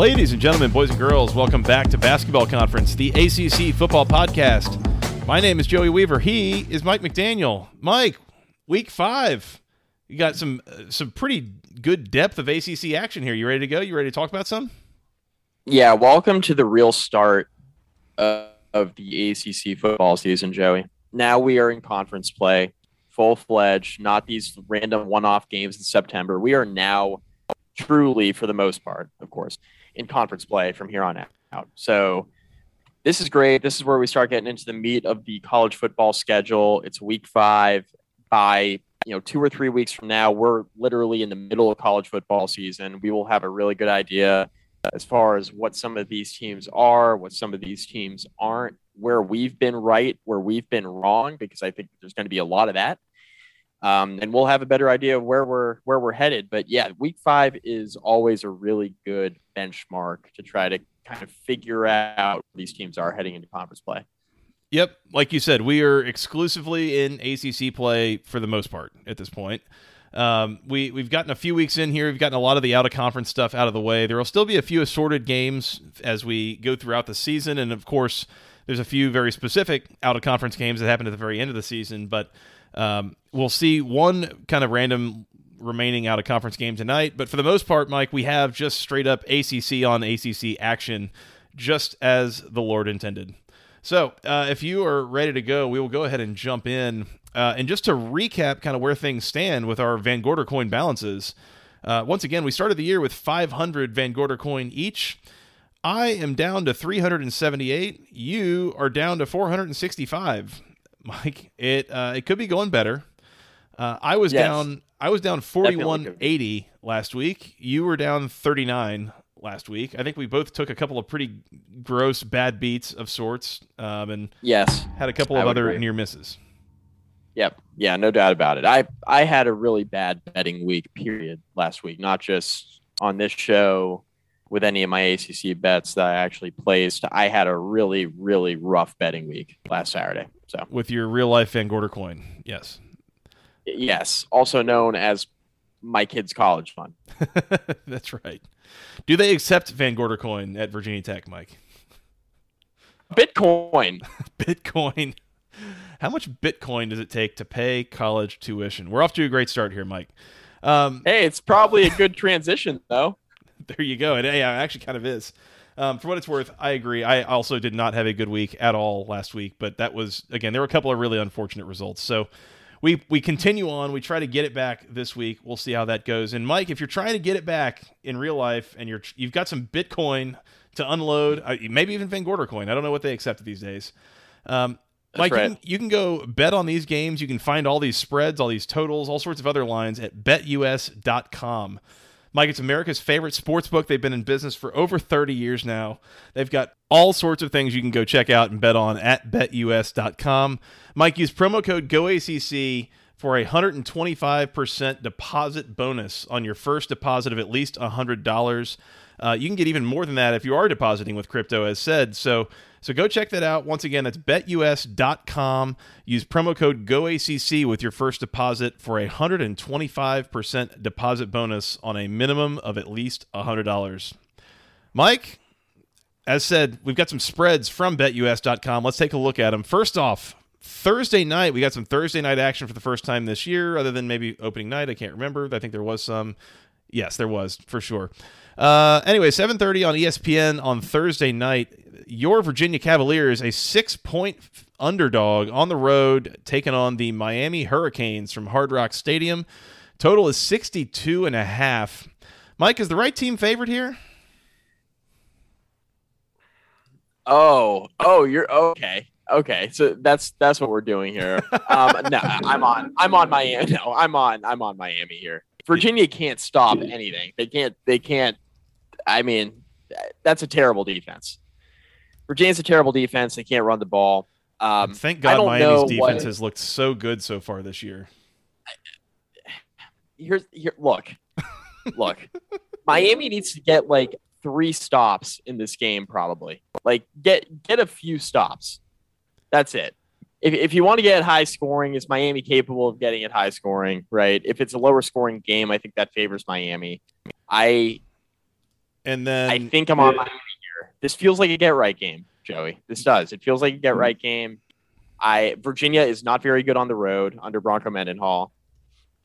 Ladies and gentlemen, boys and girls, welcome back to Basketball Conference, the ACC Football Podcast. My name is Joey Weaver. He is Mike McDaniel. Mike, week five. You got some uh, some pretty good depth of ACC action here. You ready to go? You ready to talk about some? Yeah, welcome to the real start of, of the ACC football season, Joey. Now we are in conference play, full fledged, not these random one off games in September. We are now truly, for the most part, of course, in conference play from here on out. So this is great. This is where we start getting into the meat of the college football schedule. It's week five. By you know, two or three weeks from now, we're literally in the middle of college football season. We will have a really good idea as far as what some of these teams are, what some of these teams aren't, where we've been right, where we've been wrong, because I think there's going to be a lot of that um, and we'll have a better idea of where we're where we're headed. But yeah, week five is always a really good benchmark to try to kind of figure out where these teams are heading into conference play. Yep, like you said, we are exclusively in ACC play for the most part at this point. Um, we we've gotten a few weeks in here. We've gotten a lot of the out of conference stuff out of the way. There will still be a few assorted games as we go throughout the season, and of course, there's a few very specific out of conference games that happen at the very end of the season. But um, we'll see one kind of random remaining out of conference game tonight, but for the most part, Mike, we have just straight up ACC on ACC action, just as the Lord intended. So, uh, if you are ready to go, we will go ahead and jump in. Uh, and just to recap kind of where things stand with our Van Gorder coin balances, uh, once again, we started the year with 500 Van Gorder coin each. I am down to 378. You are down to 465. Mike. It uh, it could be going better. Uh, I was yes. down. I was down forty one eighty last week. You were down thirty nine last week. I think we both took a couple of pretty gross bad beats of sorts, um, and yes, had a couple of other agree. near misses. Yep. Yeah, no doubt about it. I I had a really bad betting week period last week, not just on this show with any of my ACC bets that I actually placed. I had a really really rough betting week last Saturday. So with your real life Van Gorder coin, yes, yes, also known as my kid's college fund. That's right. Do they accept Van Gorder coin at Virginia Tech, Mike? Bitcoin. Bitcoin. How much Bitcoin does it take to pay college tuition? We're off to a great start here, Mike. Um, hey, it's probably a good transition, though. There you go. And yeah, it actually kind of is. Um, for what it's worth, I agree. I also did not have a good week at all last week, but that was again there were a couple of really unfortunate results. So we we continue on. We try to get it back this week. We'll see how that goes. And Mike, if you're trying to get it back in real life and you're you've got some Bitcoin to unload, uh, maybe even Van Gorder coin. I don't know what they accept these days. Um, Mike, right. you, can, you, can, go bet on these games. You can find all these spreads, all these totals, all sorts of other lines at betus.com. Mike, it's America's favorite sports book. They've been in business for over 30 years now. They've got all sorts of things you can go check out and bet on at betus.com. Mike, use promo code GOACC for a 125% deposit bonus on your first deposit of at least $100. Uh, you can get even more than that if you are depositing with crypto, as said. So so go check that out. Once again, that's betus.com. Use promo code GOACC with your first deposit for a 125% deposit bonus on a minimum of at least $100. Mike, as said, we've got some spreads from betus.com. Let's take a look at them. First off, Thursday night, we got some Thursday night action for the first time this year, other than maybe opening night. I can't remember. I think there was some. Yes, there was for sure. Uh, anyway, 7:30 on ESPN on Thursday night your Virginia Cavaliers, a six point underdog on the road, taking on the Miami Hurricanes from Hard Rock Stadium. Total is 62 and a half. Mike, is the right team favorite here? Oh, oh, you're okay. Okay, so that's that's what we're doing here. Um, no, I'm on. I'm on Miami. No, I'm on. I'm on Miami here. Virginia can't stop anything. They can't. They can't. I mean, that's a terrible defense. Virginia's a terrible defense. They can't run the ball. Um, thank God Miami's defense what, has looked so good so far this year. Here's here. Look, look. Miami needs to get like three stops in this game, probably. Like get get a few stops. That's it. If, if you want to get high scoring, is Miami capable of getting it high scoring? Right. If it's a lower scoring game, I think that favors Miami. I and then I think I'm on Miami. This feels like a get right game, Joey. This does. It feels like a get right game. I Virginia is not very good on the road under Bronco Mendenhall.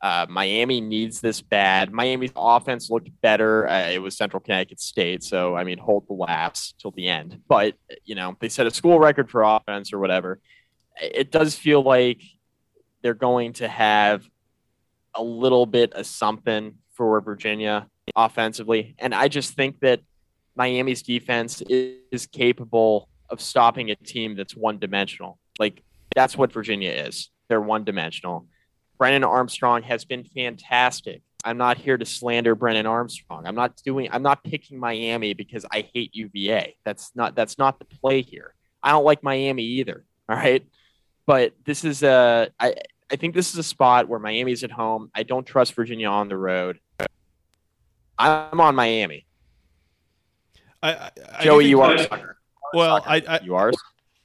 Uh, Miami needs this bad. Miami's offense looked better. Uh, it was Central Connecticut State, so I mean, hold the laughs till the end. But you know, they set a school record for offense or whatever. It does feel like they're going to have a little bit of something for Virginia offensively, and I just think that Miami's defense is, is capable of stopping a team that's one dimensional. Like that's what Virginia is. They're one dimensional. Brennan Armstrong has been fantastic. I'm not here to slander Brennan Armstrong. I'm not doing I'm not picking Miami because I hate UVA. That's not that's not the play here. I don't like Miami either. All right. But this is a I I think this is a spot where Miami's at home. I don't trust Virginia on the road. I'm on Miami. I, I, Joey, you are a sucker. Well, I, I, You are.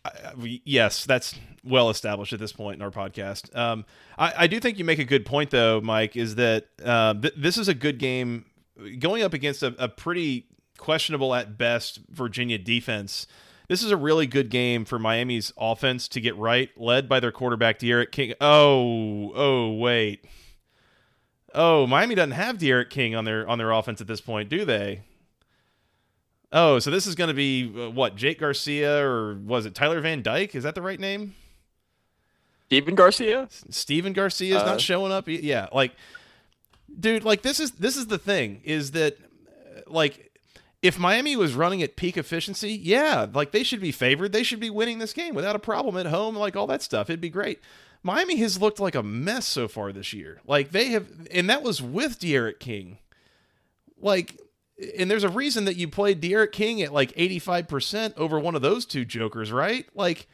I, yes, that's well established at this point in our podcast. Um, I, I do think you make a good point, though, Mike. Is that uh, th- this is a good game going up against a, a pretty questionable at best Virginia defense. This is a really good game for Miami's offense to get right, led by their quarterback D'Eriq King. Oh, oh, wait. Oh, Miami doesn't have D'Eriq King on their on their offense at this point, do they? Oh, so this is going to be uh, what Jake Garcia or was it Tyler Van Dyke? Is that the right name? Steven Garcia? Steven Garcia is Uh, not showing up. Yeah, like, dude, like this is this is the thing is that uh, like if Miami was running at peak efficiency, yeah, like they should be favored. They should be winning this game without a problem at home, like all that stuff. It'd be great. Miami has looked like a mess so far this year. Like they have, and that was with D'Eriq King. Like, and there's a reason that you played D'Eriq King at like 85% over one of those two jokers, right? Like,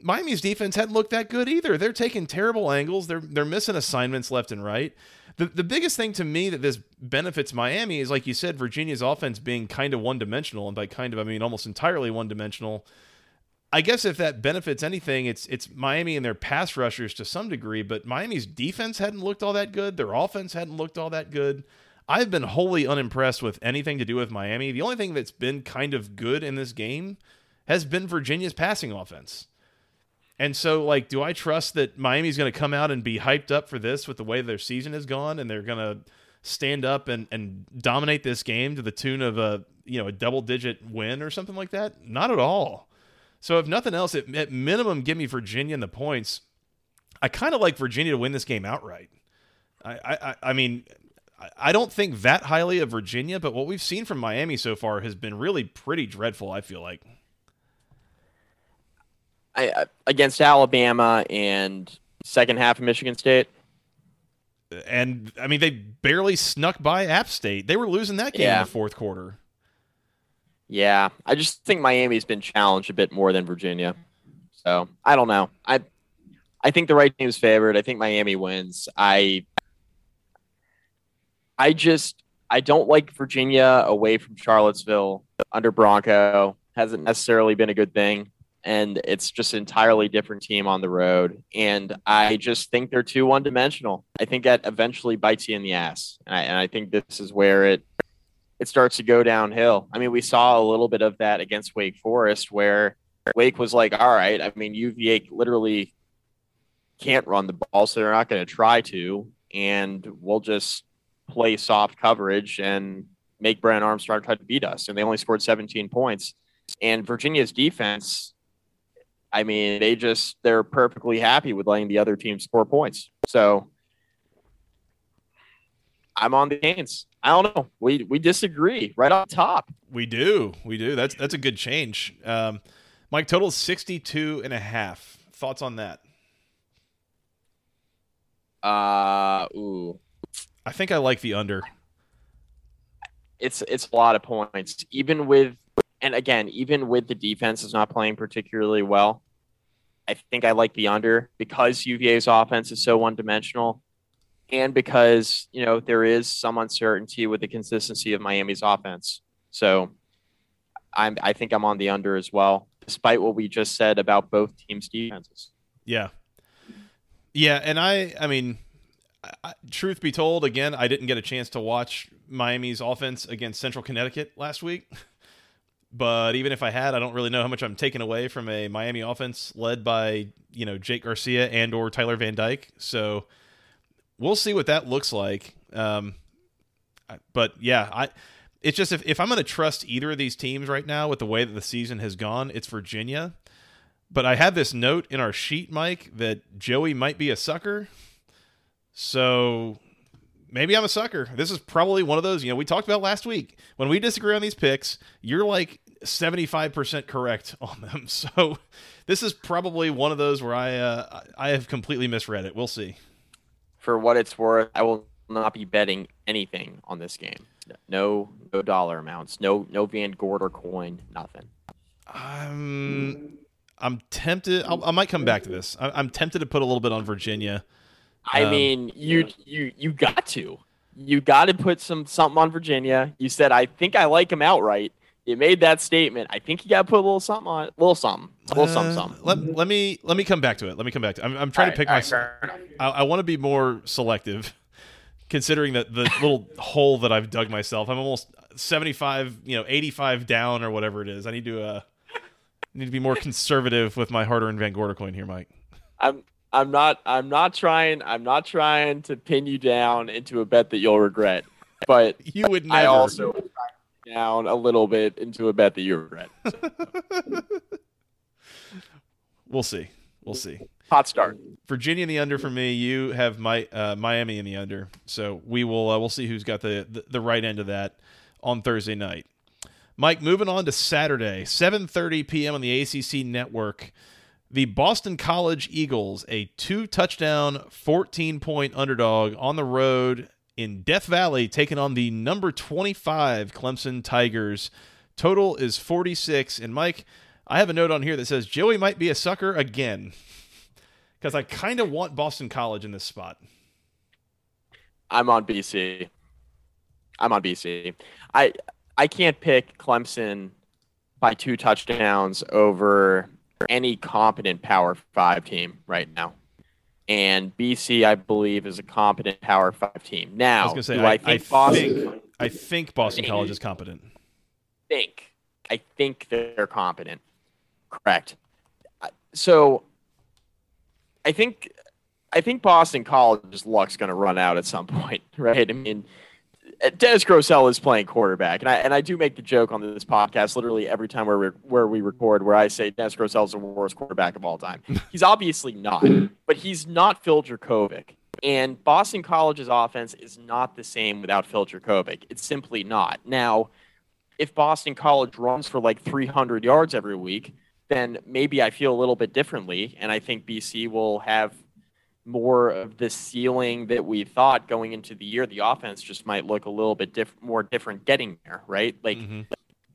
Miami's defense hadn't looked that good either. They're taking terrible angles. They're they're missing assignments left and right. The the biggest thing to me that this benefits Miami is like you said, Virginia's offense being kind of one dimensional, and by kind of I mean almost entirely one dimensional. I guess if that benefits anything, it's it's Miami and their pass rushers to some degree, but Miami's defense hadn't looked all that good. Their offense hadn't looked all that good. I've been wholly unimpressed with anything to do with Miami. The only thing that's been kind of good in this game has been Virginia's passing offense. And so, like, do I trust that Miami's going to come out and be hyped up for this with the way their season has gone, and they're going to stand up and, and dominate this game to the tune of a you know a double digit win or something like that? Not at all. So, if nothing else, at, at minimum, give me Virginia and the points. I kind of like Virginia to win this game outright. I, I, I- I mean, I- don't think that highly of Virginia, but what we've seen from Miami so far has been really pretty dreadful. I feel like. I, against Alabama and second half of Michigan State. and I mean they barely snuck by App State. They were losing that game in the fourth quarter. Yeah, I just think Miami's been challenged a bit more than Virginia. So I don't know. I I think the right team's favored. I think Miami wins. I I just I don't like Virginia away from Charlottesville under Bronco. Hasn't necessarily been a good thing. And it's just an entirely different team on the road. And I just think they're too one dimensional. I think that eventually bites you in the ass. And I, and I think this is where it it starts to go downhill. I mean, we saw a little bit of that against Wake Forest, where Wake was like, "All right, I mean, UVA literally can't run the ball, so they're not going to try to, and we'll just play soft coverage and make Brandon Armstrong try to beat us." And they only scored 17 points. And Virginia's defense, I mean, they just they're perfectly happy with letting the other team score points. So I'm on the Canes. I don't know. We we disagree right on top. We do. We do. That's that's a good change. Um, Mike total is 62 and a half. Thoughts on that? Uh ooh. I think I like the under. It's it's a lot of points. Even with and again, even with the defense is not playing particularly well. I think I like the under because UVA's offense is so one dimensional and because, you know, there is some uncertainty with the consistency of Miami's offense. So I'm I think I'm on the under as well, despite what we just said about both teams' defenses. Yeah. Yeah, and I I mean I, truth be told, again, I didn't get a chance to watch Miami's offense against Central Connecticut last week. But even if I had, I don't really know how much I'm taking away from a Miami offense led by you know Jake Garcia and or Tyler Van Dyke. So we'll see what that looks like. Um, but yeah, I it's just if, if I'm going to trust either of these teams right now with the way that the season has gone, it's Virginia. But I have this note in our sheet, Mike, that Joey might be a sucker. So maybe I'm a sucker. This is probably one of those, you know, we talked about last week. When we disagree on these picks, you're like 75% correct on them. So this is probably one of those where I uh, I have completely misread it. We'll see. For what it's worth, I will not be betting anything on this game. No no dollar amounts. No no Van Gorder coin, nothing. I'm I'm tempted. I'll, i might come back to this. I, am tempted to put a little bit on Virginia. I um, mean, you you you got to. You got to put some something on Virginia. You said I think I like him outright. You made that statement. I think you got to put a little something on, a little something, a little uh, something, something. Let, let me let me come back to it. Let me come back to. It. I'm I'm trying to pick my. I, I want to be more selective, considering that the little hole that I've dug myself. I'm almost 75, you know, 85 down or whatever it is. I need to uh need to be more conservative with my hard-earned Van Gorder coin here, Mike. I'm I'm not I'm not trying I'm not trying to pin you down into a bet that you'll regret. But you would never. I also down a little bit into a bet that you regret. So. we'll see. We'll see. Hot start. Virginia in the under for me. You have my uh, Miami in the under. So we will uh, we'll see who's got the, the the right end of that on Thursday night. Mike, moving on to Saturday, 7:30 p.m. on the ACC network. The Boston College Eagles, a two touchdown, 14 point underdog on the road in Death Valley, taking on the number 25 Clemson Tigers. Total is 46. And Mike, I have a note on here that says Joey might be a sucker again because I kind of want Boston College in this spot. I'm on BC. I'm on BC. I I can't pick Clemson by two touchdowns over any competent Power Five team right now. And BC, I believe, is a competent Power Five team. Now, I say, do I, I think I Boston? Think, I think Boston College is competent. Think I think they're competent. Correct. Uh, so, I think I think Boston College's luck's going to run out at some point, right? I mean, Uh, Dennis Grosel is playing quarterback, and I and I do make the joke on this podcast literally every time where we where we record, where I say Dennis Grosel is the worst quarterback of all time. He's obviously not, but he's not Phil Jurkovec. And Boston College's offense is not the same without Phil Jurkovec. It's simply not. Now, if Boston College runs for like 300 yards every week, then maybe I feel a little bit differently, and I think BC will have more of the ceiling that we thought going into the year. The offense just might look a little bit diff- more different getting there, right? Like mm-hmm.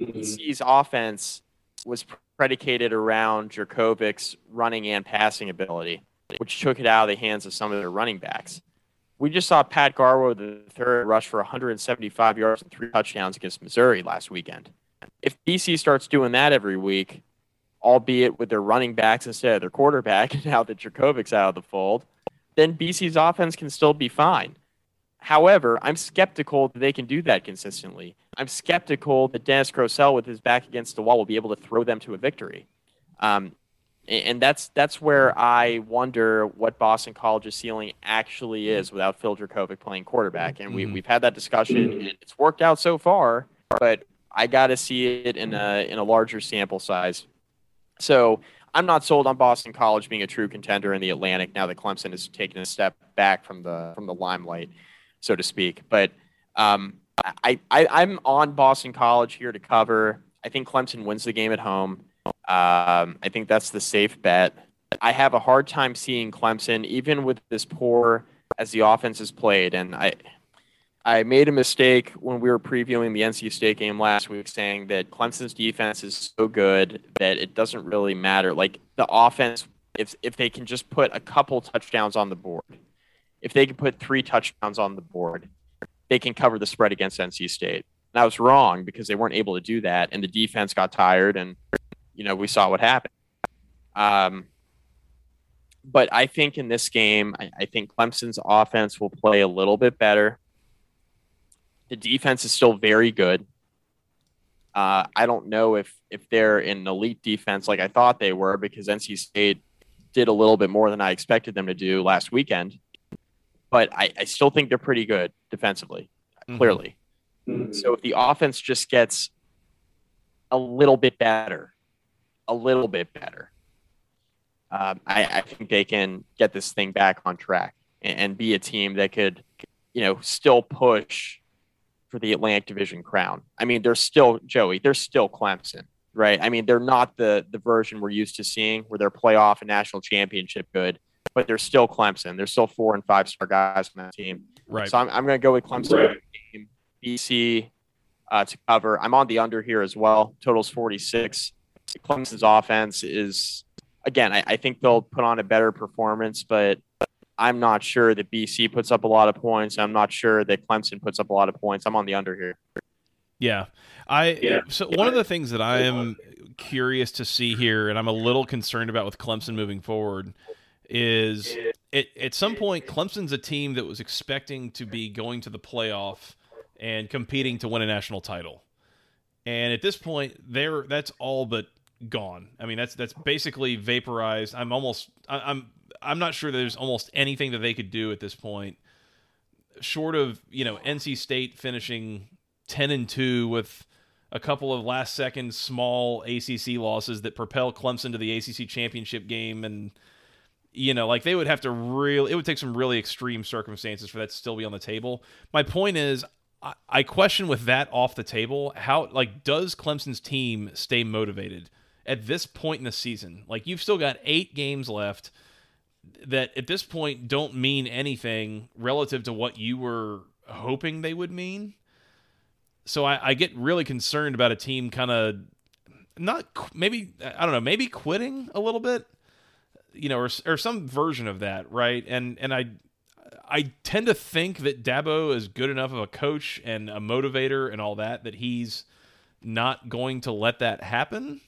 BC's offense was predicated around Jurkovec's running and passing ability, which took it out of the hands of some of their running backs. We just saw Pat Garwo, the third, rush for 175 yards and three touchdowns against Missouri last weekend. If BC starts doing that every week, albeit with their running backs instead of their quarterback, now that Jurkovec's out of the fold, then BC's offense can still be fine. However, I'm skeptical that they can do that consistently. I'm skeptical that Dennis Grosel, with his back against the wall, will be able to throw them to a victory. Um, and that's that's where I wonder what Boston College's ceiling actually is without Phil Jurkovec playing quarterback. And we, mm-hmm. we've had that discussion, and it's worked out so far. But I got to see it in a in a larger sample size. So I'm not sold on Boston College being a true contender in the Atlantic now that Clemson has taken a step back from the from the limelight, so to speak. But um, I, I I'm on Boston College here to cover. I think Clemson wins the game at home. Um, I think that's the safe bet. I have a hard time seeing Clemson, even with this poor as the offense is played, and I I made a mistake when we were previewing the NC State game last week, saying that Clemson's defense is so good that it doesn't really matter. Like the offense, if if they can just put a couple touchdowns on the board, if they can put three touchdowns on the board, they can cover the spread against NC State. And I was wrong because they weren't able to do that, and the defense got tired, and you know we saw what happened. Um, but I think in this game, I, I think Clemson's offense will play a little bit better. The defense is still very good. Uh, I don't know if if they're an elite defense like I thought they were because NC State did a little bit more than I expected them to do last weekend. But I, I still think they're pretty good defensively, Mhm. clearly. So if the offense just gets a little bit better, a little bit better, um, I, I think they can get this thing back on track and, and be a team that could, you know, still push for the Atlantic Division crown. I mean, they're still Joey. They're still Clemson, right? I mean, they're not the the version we're used to seeing where they're playoff and national championship good, but they're still Clemson. They're still four and five star guys on that team. Right. So I'm, I'm going to go with Clemson game, BC uh, to cover. I'm on the under here as well. Totals 46. Clemson's offense is, again, I, I think they'll put on a better performance, but I'm not sure that BC puts up a lot of points. I'm not sure that Clemson puts up a lot of points. I'm on the under here. Yeah. I Yeah. so one of the things that I am curious to see here and I'm a little concerned about with Clemson moving forward is it, at some point Clemson's a team that was expecting to be going to the playoff and competing to win a national title. And at this point they're that's all but gone. I mean that's that's basically vaporized. I'm almost I, I'm I'm not sure there's almost anything that they could do at this point short of, you know, NC State finishing 10 and 2 with a couple of last second small ACC losses that propel Clemson to the ACC championship game. And you know like they would have to really it would take some really extreme circumstances for that to still be on the table. My point is I, I question with that off the table how like does Clemson's team stay motivated at this point in the season? Like you've still got eight games left that at this point don't mean anything relative to what you were hoping they would mean so I, I get really concerned about a team kind of not maybe I don't know maybe quitting a little bit, you know, or or some version of that, right? And and I I tend to think that Dabo is good enough of a coach and a motivator and all that that he's not going to let that happen.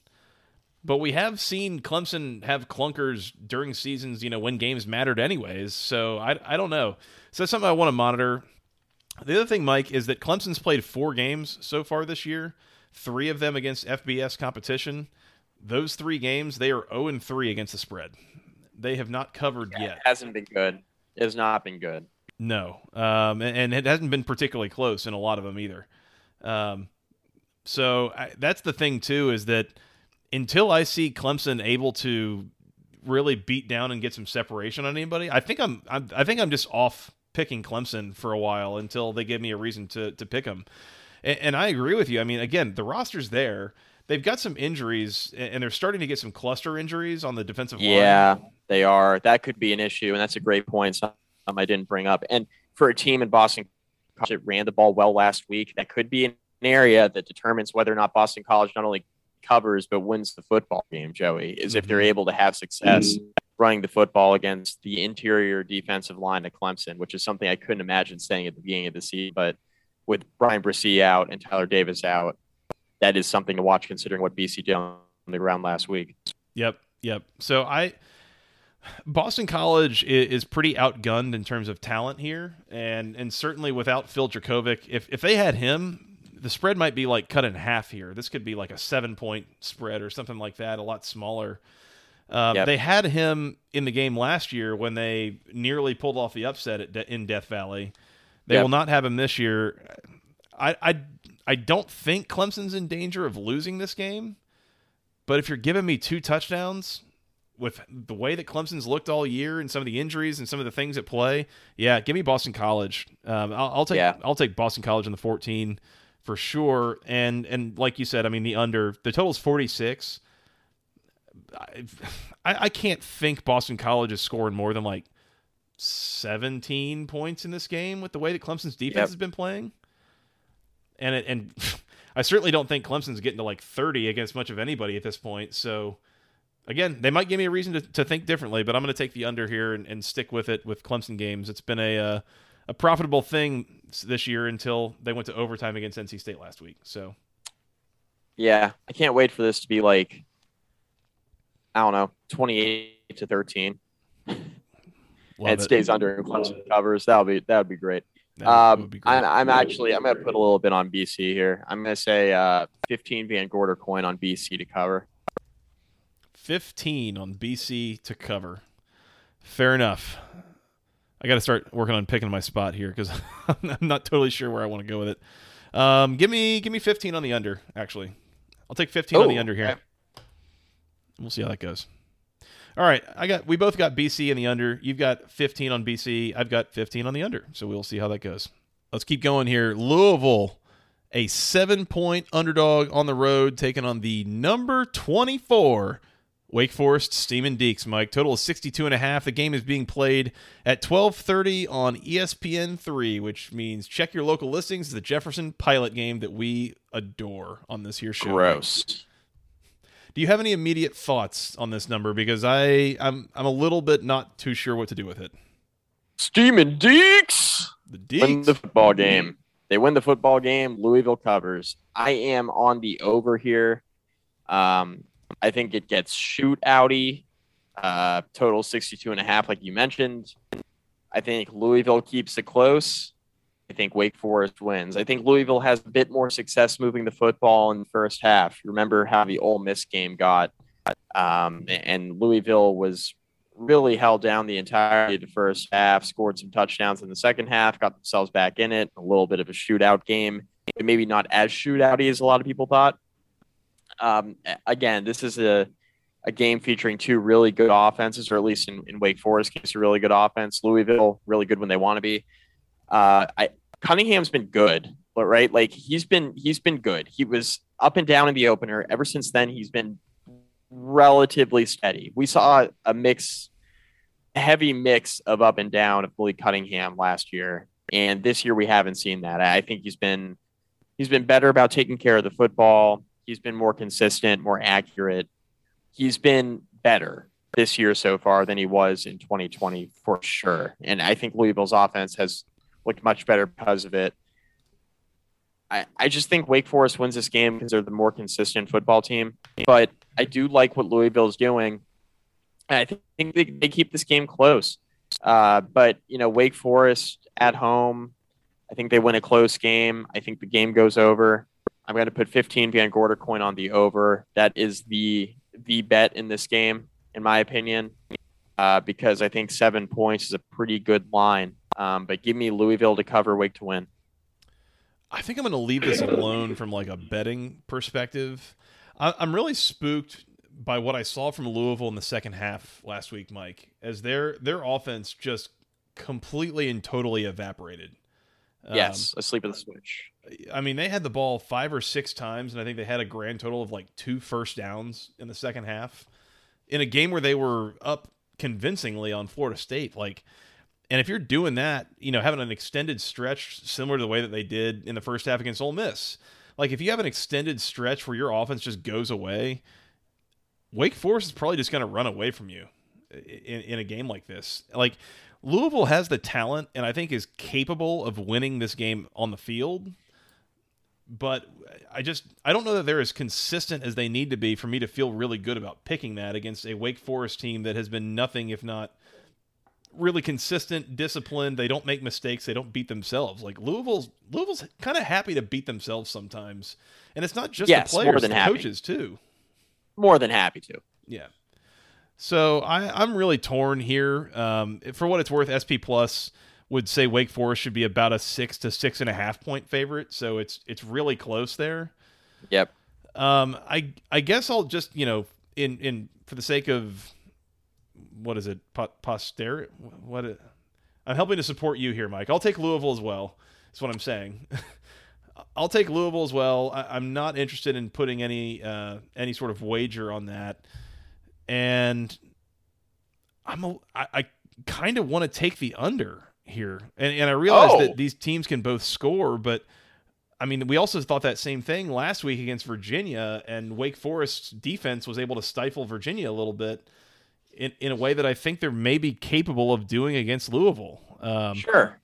But we have seen Clemson have clunkers during seasons, you know, when games mattered anyways. So I I don't know. So that's something I want to monitor. The other thing, Mike, is that Clemson's played four games so far this year, three of them against FBS competition. Those three games, they are 0 and 3 against the spread. They have not covered yet. It hasn't been good. It has not been good. No, um, and, and it hasn't been particularly close in a lot of them either. Um, so I, that's the thing too is that until I see Clemson able to really beat down and get some separation on anybody, I think I'm, I'm I think I'm just off picking Clemson for a while until they give me a reason to to pick them. And, and I agree with you. I mean, again, the roster's there. They've got some injuries, and they're starting to get some cluster injuries on the defensive line. Yeah, they are. That could be an issue, and that's a great point. Some I didn't bring up. And for a team in Boston College that ran the ball well last week, that could be an area that determines whether or not Boston College not only covers but wins the football game. Joey is if they're Mhm. able to have success running the football against the interior defensive line of Clemson, which is something I couldn't imagine saying at the beginning of the season. But with Bryan Bresee out and Tyler Davis out, that is something to watch considering what BC did on the ground last week. Yep, yep. So I Boston College is, is pretty outgunned in terms of talent here, and and certainly without Phil Jurkovec, if if they had him, the spread might be like cut in half here. This could be like a seven point spread or something like that, a lot smaller. Uh, Yep. They had him in the game last year when they nearly pulled off the upset at De- in Death Valley. They Yep. will not have him this year. I, I I don't think Clemson's in danger of losing this game, but if you're giving me two touchdowns with the way that Clemson's looked all year and some of the injuries and some of the things at play, yeah, give me Boston College. Um, I'll, I'll take Yeah. I'll take Boston College in the 14 for sure. And and like you said, I mean the under the total's 46. I, I I can't think Boston College is scoring more than like 17 points in this game with the way that Clemson's defense Yep. has been playing. And it, and I certainly don't think Clemson's getting to like 30 against much of anybody at this point. So again, they might give me a reason to, to think differently, but I'm going to take the under here and, and stick with it with Clemson games. It's been a uh, a profitable thing this year until they went to overtime against NC State last week. So Yeah, I can't wait for this to be like, I don't know, 28 to 13. Love and it. stays under and Clemson covers. That would be that would be great. Um, would be great. I'm, I'm actually I'm gonna put a little bit on BC here. I'm gonna say uh, 15 Van Gorder coin on BC to cover. 15 on BC to cover. Fair enough. I got to start working on picking my spot here because I'm not totally sure where I want to go with it. Um, give me give me 15 on the under. Actually, I'll take 15 on the under here. okay. We'll see how that goes. All right, I got we both got BC in the under. You've got 15 on BC. I've got 15 on the under. So we'll see how that goes. Let's keep going here. Louisville, a seven point underdog on the road, taking on the number 24 Wake Forest Steeman Deeks. Mike total is 62 and a half. The game is being played at 12:30 on E ESPN three, which means check your local listings. The Jefferson Pilot game that we adore on this here show. Gross. Do you have any immediate thoughts on this number? Because I I'm I'm a little bit not too sure what to do with it. Steaming Deeks The Deeks win the football game. They win the football game. Louisville covers. I am on the over here. Um, I think it gets shootouty. Uh, total 62 and a half, like you mentioned. I think Louisville keeps it close. I think Wake Forest wins. I think Louisville has a bit more success moving the football in the first half. Remember how the Ole Miss game got, um, and Louisville was really held down the entirety of the first half, scored some touchdowns in the second half, got themselves back in it. A little bit of a shootout game, maybe not as shootouty as a lot of people thought. Um, again, this is a a game featuring two really good offenses, or at least in, in Wake Forest case, a really good offense. Louisville, really good when they want to be. Uh, I Cunningham's been good, but right, like he's been he's been good. He was up and down in the opener. Ever since then, he's been relatively steady. We saw a mix, a heavy mix of up and down of Malik Cunningham last year, and this year we haven't seen that. I think he's been he's been better about taking care of the football. He's been more consistent, more accurate. He's been better this year so far than he was in 2020 for sure. And I think Louisville's offense has looked much better because of it. I, I just think Wake Forest wins this game because they're the more consistent football team. But I do like what Louisville's doing. And I think they, they keep this game close. Uh, but, you know, Wake Forest at home, I think they win a close game. I think the game goes over. I'm going to put 15 Van Gorder coin on the over. That is the the bet in this game, in my opinion, uh, because I think seven points is a pretty good line. Um, but give me Louisville to cover, Wake to win. I think I'm going to leave this alone from like a betting perspective. I, I'm really spooked by what I saw from Louisville in the second half last week, Mike, as their their offense just completely and totally evaporated. Um, yes, asleep at the switch. I mean, they had the ball five or six times, and I think they had a grand total of like two first downs in the second half in a game where they were up convincingly on Florida State. Like, and if you're doing that, you know, having an extended stretch similar to the way that they did in the first half against Ole Miss, like if you have an extended stretch where your offense just goes away, Wake Forest is probably just going to run away from you in, in a game like this. Like, Louisville has the talent and I think is capable of winning this game on the field but I just I don't know that they're as consistent as they need to be for me to feel really good about picking that against a Wake Forest team that has been nothing if not really consistent, disciplined. They don't make mistakes. They don't beat themselves. Like Louisville's Louisville's kind of happy to beat themselves sometimes, and it's not just Yes, the more players, than the happy. coaches too. More than happy to. Yeah. So I, I'm really torn here. Um, for what it's worth, SP Plus would say Wake Forest should be about a six to six and a half point favorite. So it's it's really close there. Yep. Um, I I guess I'll just you know in in for the sake of what is it po- posterity what it, I'm helping to support you here, Mike. I'll take Louisville as well. That's what I'm saying. I'll take Louisville as well. I, I'm not interested in putting any uh, any sort of wager on that, and I'm a, I, I kind of want to take the under here, and and I realize Oh. that these teams can both score, but I mean, we also thought that same thing last week against Virginia, and Wake Forest's defense was able to stifle Virginia a little bit in, in a way that I think they're maybe capable of doing against Louisville. Um, Sure.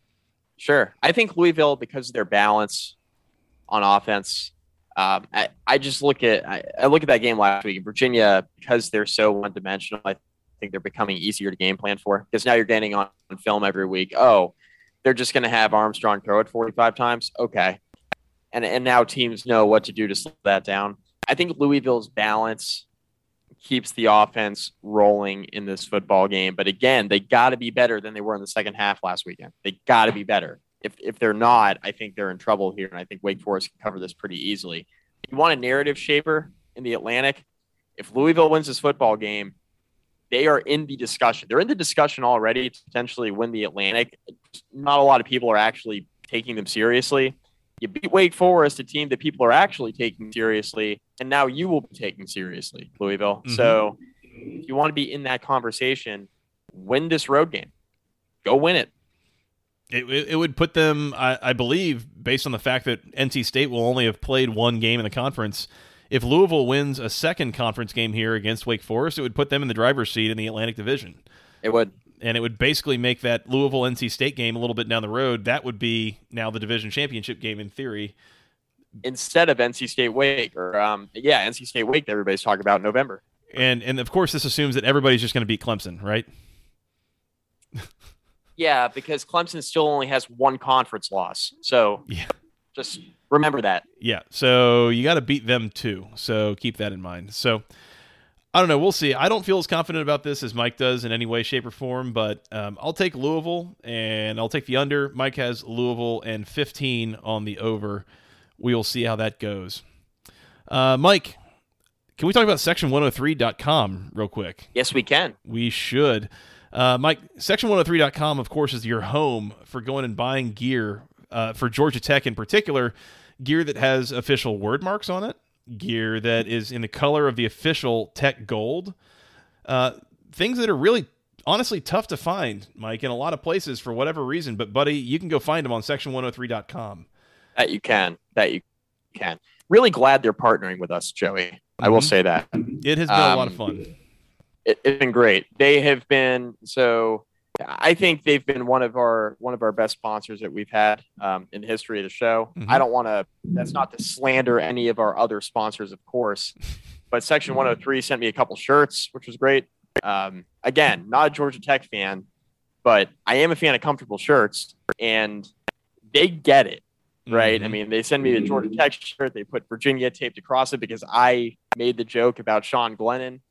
Sure. I think Louisville, because of their balance on offense, um, I, I just look at I, I look at that game last week. Virginia, because they're so one dimensional, I think they're becoming easier to game plan for because now you're getting on film every week. Oh, they're just going to have Armstrong throw it 45 times. Okay. And, and now teams know what to do to slow that down. I think Louisville's balance keeps the offense rolling in this football game. But again, they got to be better than they were in the second half last weekend. They got to be better. If, if they're not, I think they're in trouble here. And I think Wake Forest can cover this pretty easily. If you want a narrative shaper in the Atlantic, if Louisville wins this football game, they are in the discussion. They're in the discussion already to potentially win the Atlantic. Not a lot of people are actually taking them seriously. You beat Wake Forest, a team that people are actually taking seriously, and now you will be taken seriously, Louisville. Mm-hmm. So if you want to be in that conversation, win this road game. Go win it. It, it would put them, I, I believe, based on the fact that NC State will only have played one game in the conference. If Louisville wins a second conference game here against Wake Forest, it would put them in the driver's seat in the Atlantic Division. It would and it would basically make that Louisville NC State game a little bit down the road. That would be now the division championship game in theory. Instead of NC State Wake, or um, yeah, NC State Wake that everybody's talking about in November. And and of course, this assumes that everybody's just going to beat Clemson, right? Yeah, because Clemson still only has one conference loss, so yeah, just remember that. Yeah, so you got to beat them too. So keep that in mind. So I don't know. We'll see. I don't feel as confident about this as Mike does in any way, shape, or form, but um, I'll take Louisville and I'll take the under. Mike has Louisville and 15 on the over. We will see how that goes. Uh, Mike, can we talk about section103.com real quick? Yes, we can. We should. Uh, Mike, section103.com, of course, is your home for going and buying gear uh, for Georgia Tech in particular, gear that has official word marks on it gear that is in the color of the official Tech Gold. Uh, things that are really, honestly, tough to find, Mike, in a lot of places for whatever reason. But, buddy, you can go find them on section103.com. That you can. That you can. Really glad they're partnering with us, Joey. I will mm-hmm. say that. It has been um, a lot of um, fun. It, it's been great. They have been so I think they've been one of our one of our best sponsors that we've had um, in the history of the show. Mm-hmm. I don't want to. That's not to slander any of our other sponsors, of course. But Section 103 sent me a couple shirts, which was great. Um, again, not a Georgia Tech fan, but I am a fan of comfortable shirts, and they get it, right? Mm-hmm. I mean, they send me the Georgia Tech shirt. They put Virginia taped across it because I made the joke about Sean Glennon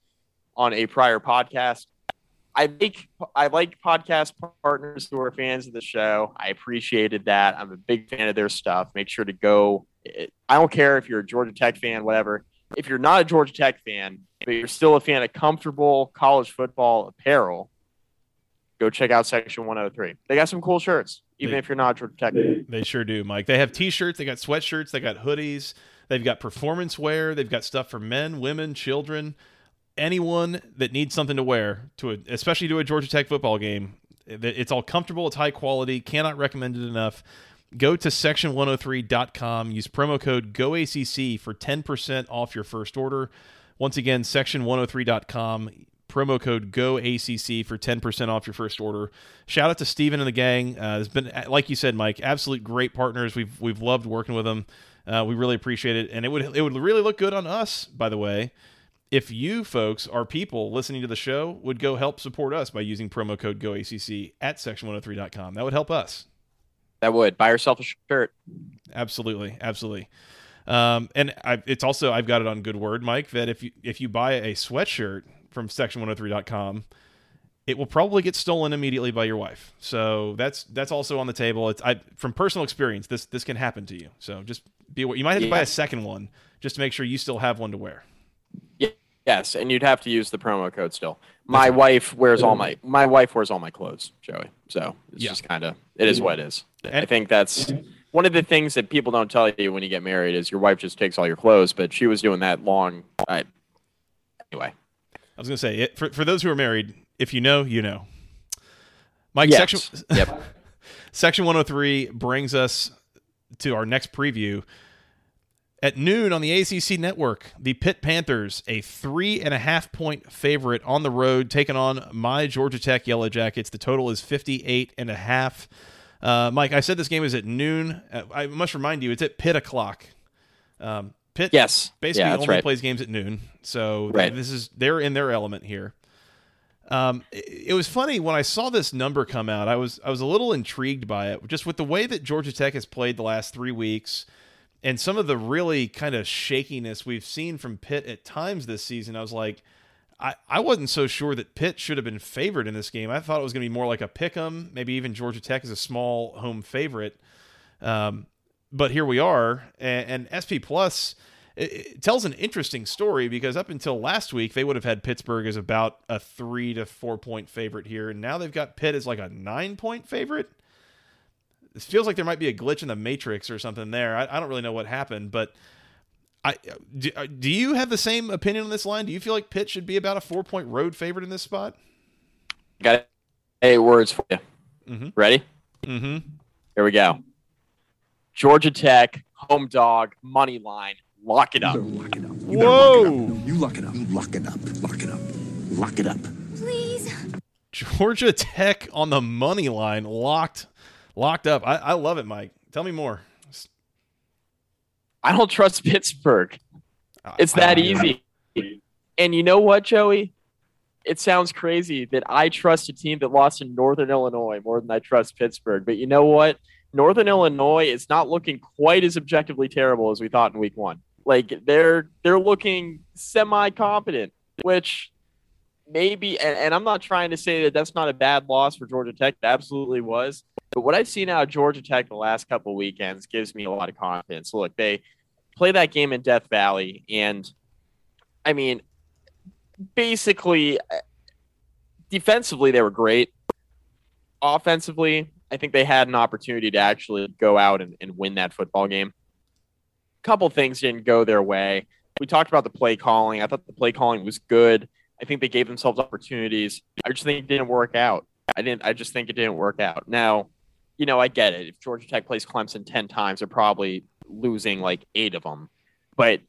on a prior podcast. I like I like podcast partners who are fans of the show. I appreciated that. I'm a big fan of their stuff. Make sure to go. I don't care if you're a Georgia Tech fan, whatever. If you're not a Georgia Tech fan, but you're still a fan of comfortable college football apparel, go check out Section 103. They got some cool shirts, even they, if you're not Georgia Tech. They sure do, Mike. They have T-shirts. They got sweatshirts. They got hoodies. They've got performance wear. They've got stuff for men, women, children anyone that needs something to wear to a, especially to a Georgia Tech football game. It's all comfortable, it's high quality, cannot recommend it enough. Go to section103.com, use promo code GOACC for 10% off your first order. Once again, section103.com, promo code GOACC for 10% off your first order. Shout out to Steven and the gang. Uh, it's been, like you said, Mike, absolute great partners. We've, we've loved working with them. Uh, we really appreciate it. And it would, it would really look good on us, by the way, if you folks are people listening to the show would go help support us by using promo code GOACC at section103.com. That would help us. That would. Buy yourself a shirt. Absolutely. Absolutely. Um, and I, it's also, I've got it on good word, Mike, that if you, if you buy a sweatshirt from section103.com, it will probably get stolen immediately by your wife. So that's that's also on the table. It's I, from personal experience. This this can happen to you. So just be aware. You might have to yeah. buy a second one just to make sure you still have one to wear. Yes, and you'd have to use the promo code still. My That's wife wears all mm-hmm. my my wife wears all my clothes, Joey. So it's yeah. just kind of it is what it is. I think that's mm-hmm. one of the things that people don't tell you when you get married is your wife just takes all your clothes, but she was doing that long. I, anyway, I was gonna say it, for for those who are married, if you know, you know. Mike, yes. section yep. section 103 brings us to our next preview at noon on the ACC network, the Pitt Panthers, a three and a half point favorite on the road, taking on my Georgia Tech Yellow Jackets. The total is 58 and a half. Uh, Mike, I said this game is at noon. Uh, I must remind you, it's at Pitt o'clock. Um, Pitt, yes, basically yeah, only right. plays games at noon, so right. this is they're in their element here. Um, it, it was funny when I saw this number come out. I was I was a little intrigued by it, just with the way that Georgia Tech has played the last three weeks, and some of the really kind of shakiness we've seen from Pitt at times this season. I was like, I, I wasn't so sure that Pitt should have been favored in this game. I thought it was going to be more like a pick 'em, maybe even Georgia Tech is a small home favorite. Um, but here we are, and, and SP Plus it, it, tells an interesting story because up until last week they would have had Pittsburgh as about a three to four point favorite here, and now they've got Pitt as like a nine point favorite. It feels like there might be a glitch in the matrix or something there. I, I don't really know what happened, but I do, uh, do you have the same opinion on this line? Do you feel like Pitt should be about a four point road favorite in this spot? Got eight words for you. Mm-hmm. Ready? Mm-hmm. Here we go. Georgia Tech home dog money line Lock it up. Lock it up. You Whoa! Lock it up. No, you lock it up. Lock it up. Lock it up. Lock it up. Please. Georgia Tech on the money line, locked, locked up. I, I love it, Mike. Tell me more. I don't trust Pittsburgh. It's that easy. And you know what, Joey? It sounds crazy that I trust a team that lost in Northern Illinois more than I trust Pittsburgh. But you know what? Northern Illinois is not looking quite as objectively terrible as we thought in week one. Like they're they're looking semi competent, which maybe and, and, I'm not trying to say that that's not a bad loss for Georgia Tech. It absolutely was. But what I've seen out of Georgia Tech the last couple weekends gives me a lot of confidence. Look, they play that game in Death Valley, and I mean, basically, defensively they were great. Offensively, I think they had an opportunity to actually go out and, and win that football game A couple things didn't go their way. We talked about the play calling. I thought the play calling was good. I think they gave themselves opportunities. I just think it didn't work out. I didn't. I just think it didn't work out. Now, you know, I get it. If Georgia Tech plays Clemson ten times, they're probably losing like eight of them. But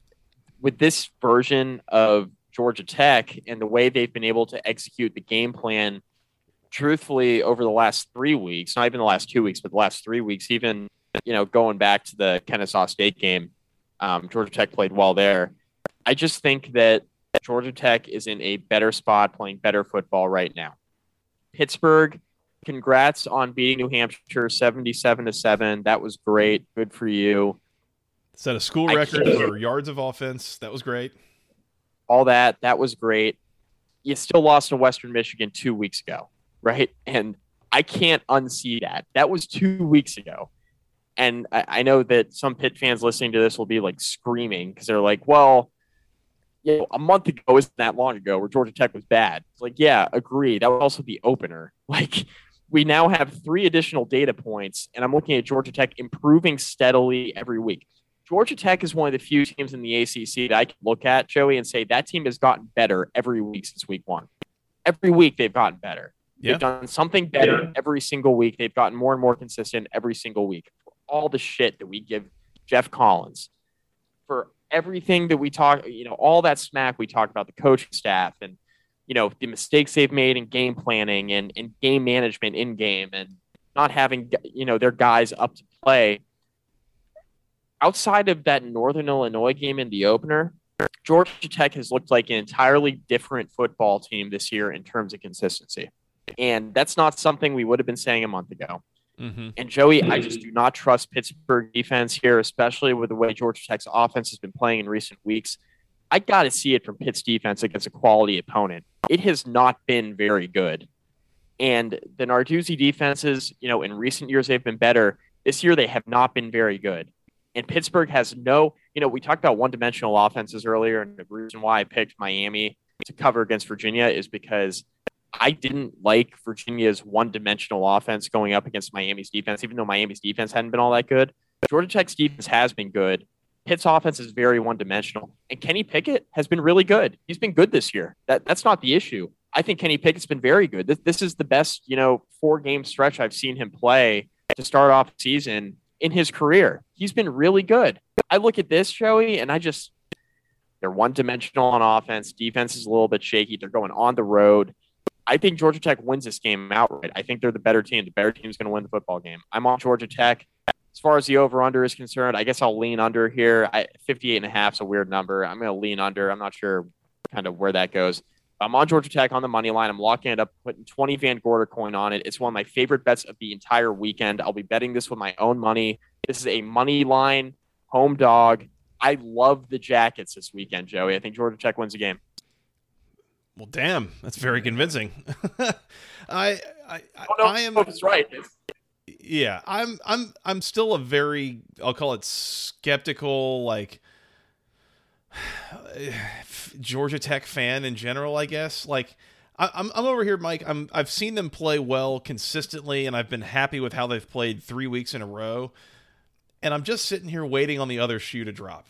with this version of Georgia Tech and the way they've been able to execute the game plan, truthfully, over the last three weeks, not even the last two weeks, but the last three weeks, even you know, going back to the Kennesaw State game, um, Georgia Tech played well there. I just think that Georgia Tech is in a better spot playing better football right now. Pittsburgh, congrats on beating New Hampshire 77 to 7. That was great. Good for you. Set a school record for yards of offense. That was great. All that. That was great. You still lost to Western Michigan two weeks ago, right? And I can't unsee that. That was two weeks ago. And I, I know that some Pitt fans listening to this will be like screaming because they're like, well, you know, a month ago isn't that long ago where Georgia Tech was bad. It's like, yeah, agree. That was also the opener. Like, we now have three additional data points, and I'm looking at Georgia Tech improving steadily every week. Georgia Tech is one of the few teams in the ACC that I can look at, Joey, and say that team has gotten better every week since week one. Every week they've gotten better. Yeah. They've done something better every single week. They've gotten more and more consistent every single week all the shit that we give Geoff Collins for everything that we talk, you know, all that smack we talk about the coaching staff and, you know, the mistakes they've made in game planning and, and game management in game and not having, you know, their guys up to play. Outside of that Northern Illinois game in the opener, Georgia Tech has looked like an entirely different football team this year in terms of consistency. And that's not something we would have been saying a month ago. Mm-hmm. And Joey, I just do not trust Pittsburgh defense here, especially with the way Georgia Tech's offense has been playing in recent weeks. I got to see it from Pitt's defense against a quality opponent. It has not been very good. And the Narduzzi defenses, you know, in recent years they've been better. This year they have not been very good. And Pittsburgh has no, you know, we talked about one dimensional offenses earlier, and the reason why I picked Miami to cover against Virginia is because I didn't like Virginia's one dimensional offense going up against Miami's defense, even though Miami's defense hadn't been all that good. Georgia Tech's defense has been good. Pitt's offense is very one dimensional. And Kenny Pickett has been really good. He's been good this year. That, that's not the issue. I think Kenny Pickett's been very good. This, this is the best, you know, four game stretch I've seen him play to start off season in his career. He's been really good. I look at this, Joey, and I just, they're one dimensional on offense. Defense is a little bit shaky. They're going on the road. I think Georgia Tech wins this game outright. I think they're the better team. The better team is going to win the football game. I'm on Georgia Tech. As far as the over under is concerned, I guess I'll lean under here. I, 58 and a half is a weird number. I'm going to lean under. I'm not sure kind of where that goes. I'm on Georgia Tech on the money line. I'm locking it up, putting 20 Van Gorder coin on it. It's one of my favorite bets of the entire weekend. I'll be betting this with my own money. This is a money line home dog. I love the Jackets this weekend, Joey. I think Georgia Tech wins the game. Well, damn, that's very convincing. I, I, I, I am. it's right. It's- Yeah, I'm I'm I'm still a very I'll call it skeptical like Georgia Tech fan in general, I guess. Like I, I'm I'm over here, Mike. I'm I've seen them play well consistently, and I've been happy with how they've played three weeks in a row. And I'm just sitting here waiting on the other shoe to drop.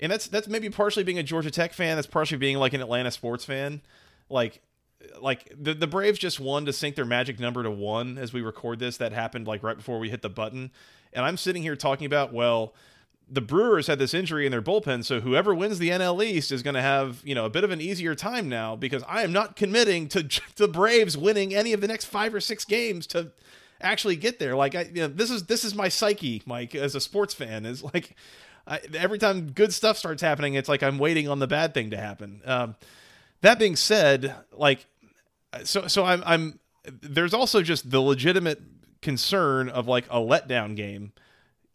And that's that's maybe partially being a Georgia Tech fan. That's partially being like an Atlanta sports fan. Like like the the Braves just won to sink their magic number to one as we record this. That happened like right before we hit the button, and I'm sitting here talking about well, the Brewers had this injury in their bullpen, so whoever wins the NL East is going to have you know a bit of an easier time now because I am not committing to the Braves winning any of the next five or six games to actually get there. Like I, you know, this is this is my psyche, Mike, as a sports fan. Is like I, every time good stuff starts happening, it's like I'm waiting on the bad thing to happen. Um, that being said, like so so I'm I'm there's also just the legitimate concern of like a letdown game.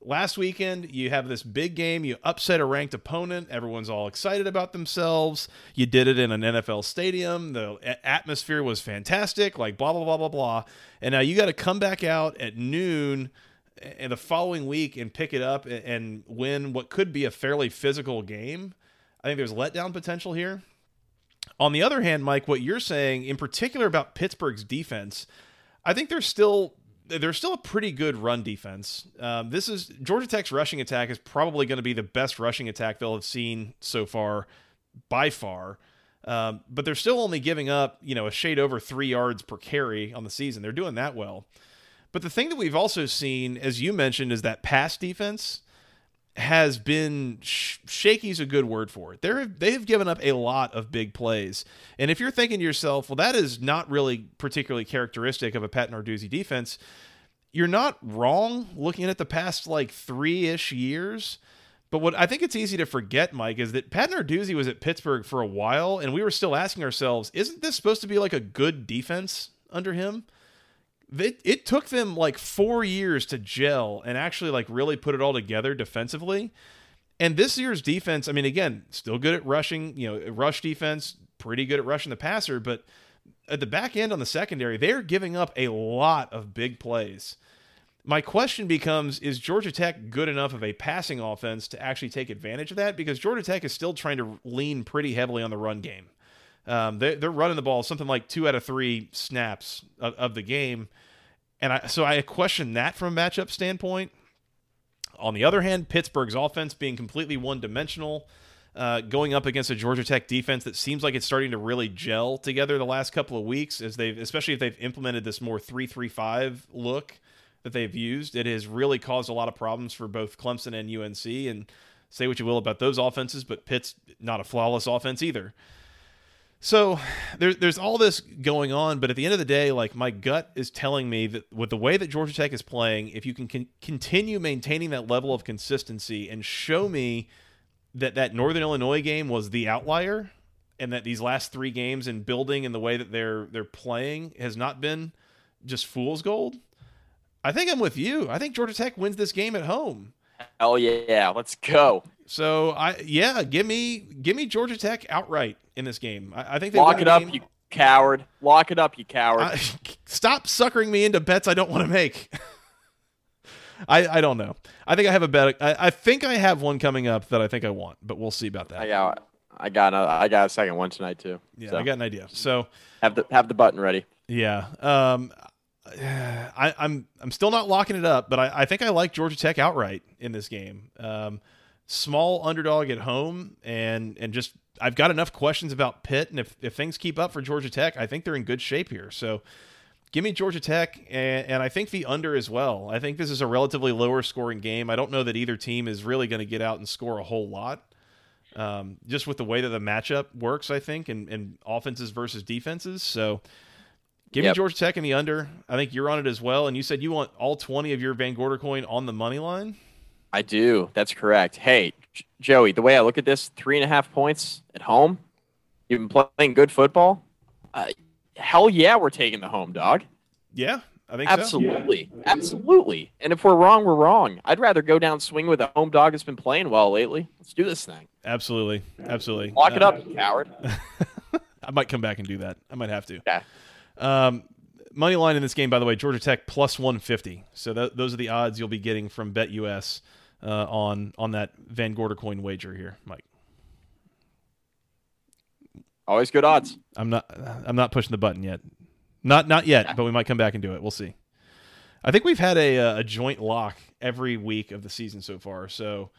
Last weekend, you have this big game, you upset a ranked opponent, everyone's all excited about themselves. You did it in an NFL stadium, the atmosphere was fantastic, like blah blah blah blah blah. And now you got to come back out at noon and the following week and pick it up and win what could be a fairly physical game. I think there's letdown potential here. On the other hand, Mike, what you're saying in particular about Pittsburgh's defense, I think they're still they're still a pretty good run defense. Um, this is Georgia Tech's rushing attack is probably going to be the best rushing attack they'll have seen so far, by far. Um, but they're still only giving up, you know, a shade over three yards per carry on the season. They're doing that well. But the thing that we've also seen, as you mentioned, is that pass defense has been sh- shaky is a good word for it. They're they have given up a lot of big plays, and if you're thinking to yourself, well, that is not really particularly characteristic of a Pat Narduzzi defense, you're not wrong. Looking at the past like three ish years. But what I think it's easy to forget, Mike, is that Pat Narduzzi was at Pittsburgh for a while, and we were still asking ourselves, isn't this supposed to be like a good defense under him? It, it took them like four years to gel and actually like really put it all together defensively. And this year's defense, I mean, again, still good at rushing, you know, rush defense, pretty good at rushing the passer, but at the back end on the secondary, they're giving up a lot of big plays. My question becomes Is Georgia Tech good enough of a passing offense to actually take advantage of that? Because Georgia Tech is still trying to lean pretty heavily on the run game. Um, they, they're running the ball something like two out of three snaps of, of the game. And I, so I question that from a matchup standpoint. On the other hand, Pittsburgh's offense being completely one dimensional, uh, going up against a Georgia Tech defense that seems like it's starting to really gel together the last couple of weeks, as they've, especially if they've implemented this more three-three-five look that they've used. It has really caused a lot of problems for both Clemson and UNC. And say what you will about those offenses, but Pitt's not a flawless offense either. So there's there's all this going on, but at the end of the day, like my gut is telling me that with the way that Georgia Tech is playing, if you can con- continue maintaining that level of consistency and show me that that Northern Illinois game was the outlier, and that these last three games and building and the way that they're they're playing has not been just fool's gold. I think I'm with you. I think Georgia Tech wins this game at home. Hell yeah, let's go. So I yeah, give me give me Georgia Tech outright in this game. I, I think they Lock it up, game. you coward. Lock it up, you coward. I, stop suckering me into bets I don't want to make. I, I don't know. I think I have a bet. I, I think I have one coming up that I think I want, but we'll see about that. I got, I got, a, I got a second one tonight too. yeah, So, I got an idea. So have the have the button ready. yeah, um, I, I'm I'm still not locking it up, but I, I think I like Georgia Tech outright in this game. Um, small underdog at home, and and just I've got enough questions about Pitt, and if if things keep up for Georgia Tech, I think they're in good shape here. So. Give me Georgia Tech, and, and I think the under as well. I think this is a relatively lower scoring game. I don't know that either team is really going to get out and score a whole lot. Um, just with the way that the matchup works, I think, and, and offenses versus defenses. So give me Yep. Georgia Tech in the under. I think you're on it as well. And you said you want all 20 of your Van Gorder coin on the money line. I do. That's correct. Hey, J- Joey, the way I look at this, three and a half points at home, You've been playing good football. Uh, hell yeah, we're taking the home dog. Yeah, I think so. Absolutely, absolutely. And if we're wrong, we're wrong. I'd rather go down swing with a home dog that's been playing well lately. Let's do this thing. Absolutely, absolutely. Lock it Uh, up, you coward. I might come back and do that. I might have to. Yeah. Um, money line in this game, by the way, Georgia Tech plus 150. So th- those are the odds you'll be getting from BetUS uh, on on that Van Gorder coin wager here, Mike. Always good odds. I'm not I'm not pushing the button yet. Not not yet, but we might come back and do it. We'll see. I think we've had a uh, a joint lock every week of the season so far. So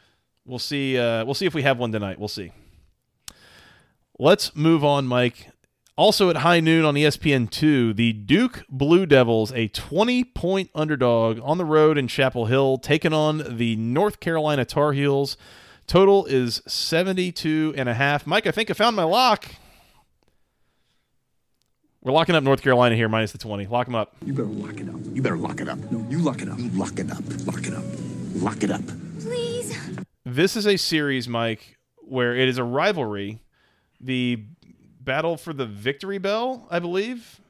we'll see uh, we'll see if we have one tonight. We'll see. Let's move on, Mike. Also at high noon on E ESPN2, the Duke Blue Devils, a 20 point underdog on the road in Chapel Hill, taking on the North Carolina Tar Heels. Total is 72 and a half. Mike, I think I found my lock. We're locking up North Carolina here, minus the 20. Lock them up. You better lock it up. You better lock it up. No, you lock it up. You lock it up. Lock it up. Lock it up. Please. This is a series, Mike, where it is a rivalry. The battle for the victory bell, I believe.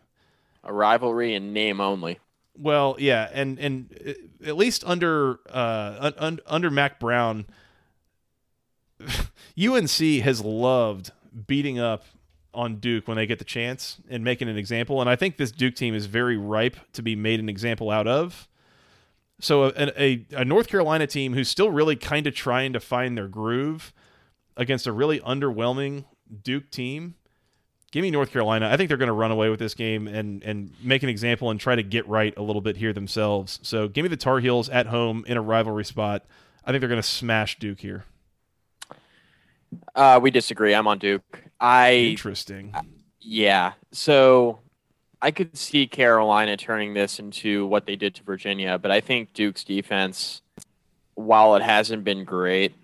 A rivalry in name only. Well, yeah, and and uh, at least under uh un, un, under Mack Brown, UNC has loved beating up on Duke when they get the chance and making an example. And I think this Duke team is very ripe to be made an example out of. So a, a, a North Carolina team who's still really kind of trying to find their groove against a really underwhelming Duke team. Give me North Carolina. I think they're going to run away with this game and and make an example and try to get right a little bit here themselves. So give me the Tar Heels at home in a rivalry spot. I think they're going to smash Duke here. Uh, we disagree. I'm on Duke. I Interesting. yeah. So I could see Carolina turning this into what they did to Virginia, but I think Duke's defense, while it hasn't been great,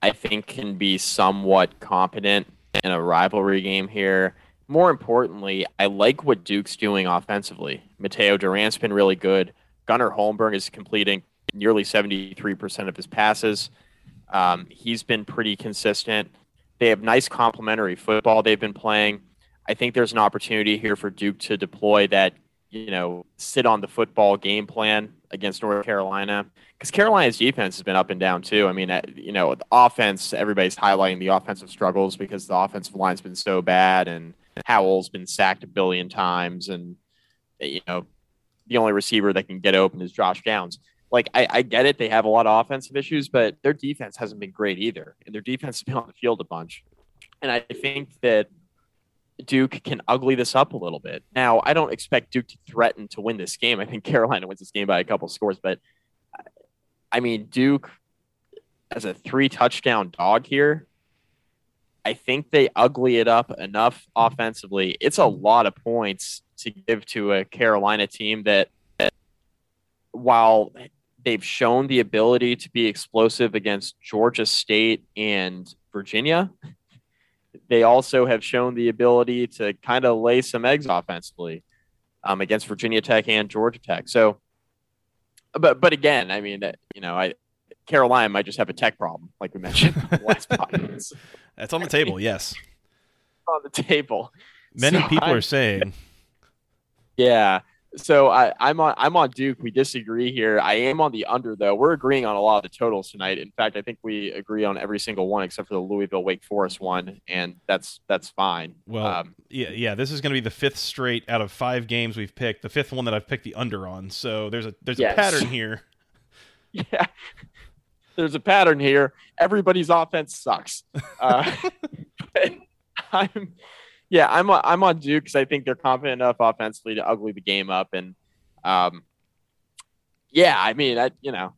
I think can be somewhat competent in a rivalry game here. More importantly, I like what Duke's doing offensively. Mataeo Durant's been really good. Gunnar Holmberg is completing nearly 73% of his passes. Um, he's been pretty consistent. They have nice complementary football they've been playing. I think there's an opportunity here for Duke to deploy that, you know, sit on the football game plan against North Carolina because Carolina's defense has been up and down too. I mean, uh, you know, the offense, everybody's highlighting the offensive struggles because the offensive line's been so bad and Howell's been sacked a billion times and, you know, the only receiver that can get open is Josh Downs. Like, I, I get it. They have a lot of offensive issues, but their defense hasn't been great either. And their defense has been on the field a bunch. And I think that Duke can ugly this up a little bit. Now, I don't expect Duke to threaten to win this game. I think Carolina wins this game by a couple scores, but I mean, Duke as a three touchdown dog here, I think they ugly it up enough offensively. It's a lot of points to give to a Carolina team that, that while they've shown the ability to be explosive against Georgia State and Virginia, they also have shown the ability to kind of lay some eggs offensively um, against Virginia Tech and Georgia Tech. So, but but again, I mean, uh, you know, I Carolina might just have a tech problem, like we mentioned last podcast That's on the table. Yes. on the table. Many So people I'm- are saying Yeah. So I, I'm on I'm on Duke. We disagree here. I am on the under though. We're agreeing on a lot of the totals tonight. In fact, I think we agree on every single one except for the Louisville Wake Forest one, and that's that's fine. Well, Um, yeah, yeah. This is going to be the fifth straight out of five games we've picked. The fifth one that I've picked the under on. So there's a there's Yes. a pattern here. yeah. There's a pattern here. Everybody's offense sucks. Uh, I'm, yeah, I'm on, I'm on Duke because I think they're confident enough offensively to ugly the game up, and um, yeah, I mean, I you know,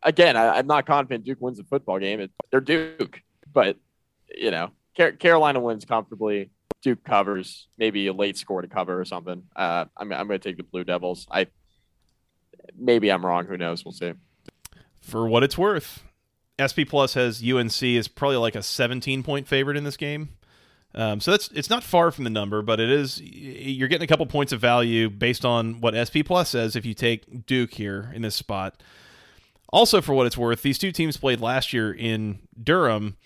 again, I, I'm not confident Duke wins the football game. It, they're Duke, but you know, Car- Carolina wins comfortably. Duke covers, maybe a late score to cover or something. Uh, I'm I'm going to take the Blue Devils. I maybe I'm wrong. Who knows? We'll see. For what it's worth, SP Plus has UNC is probably like a 17 point favorite in this game. Um, so that's it's not far from the number, but it is you're getting a couple points of value based on what SP Plus says if you take Duke here in this spot. Also, for what it's worth, these two teams played last year in Durham,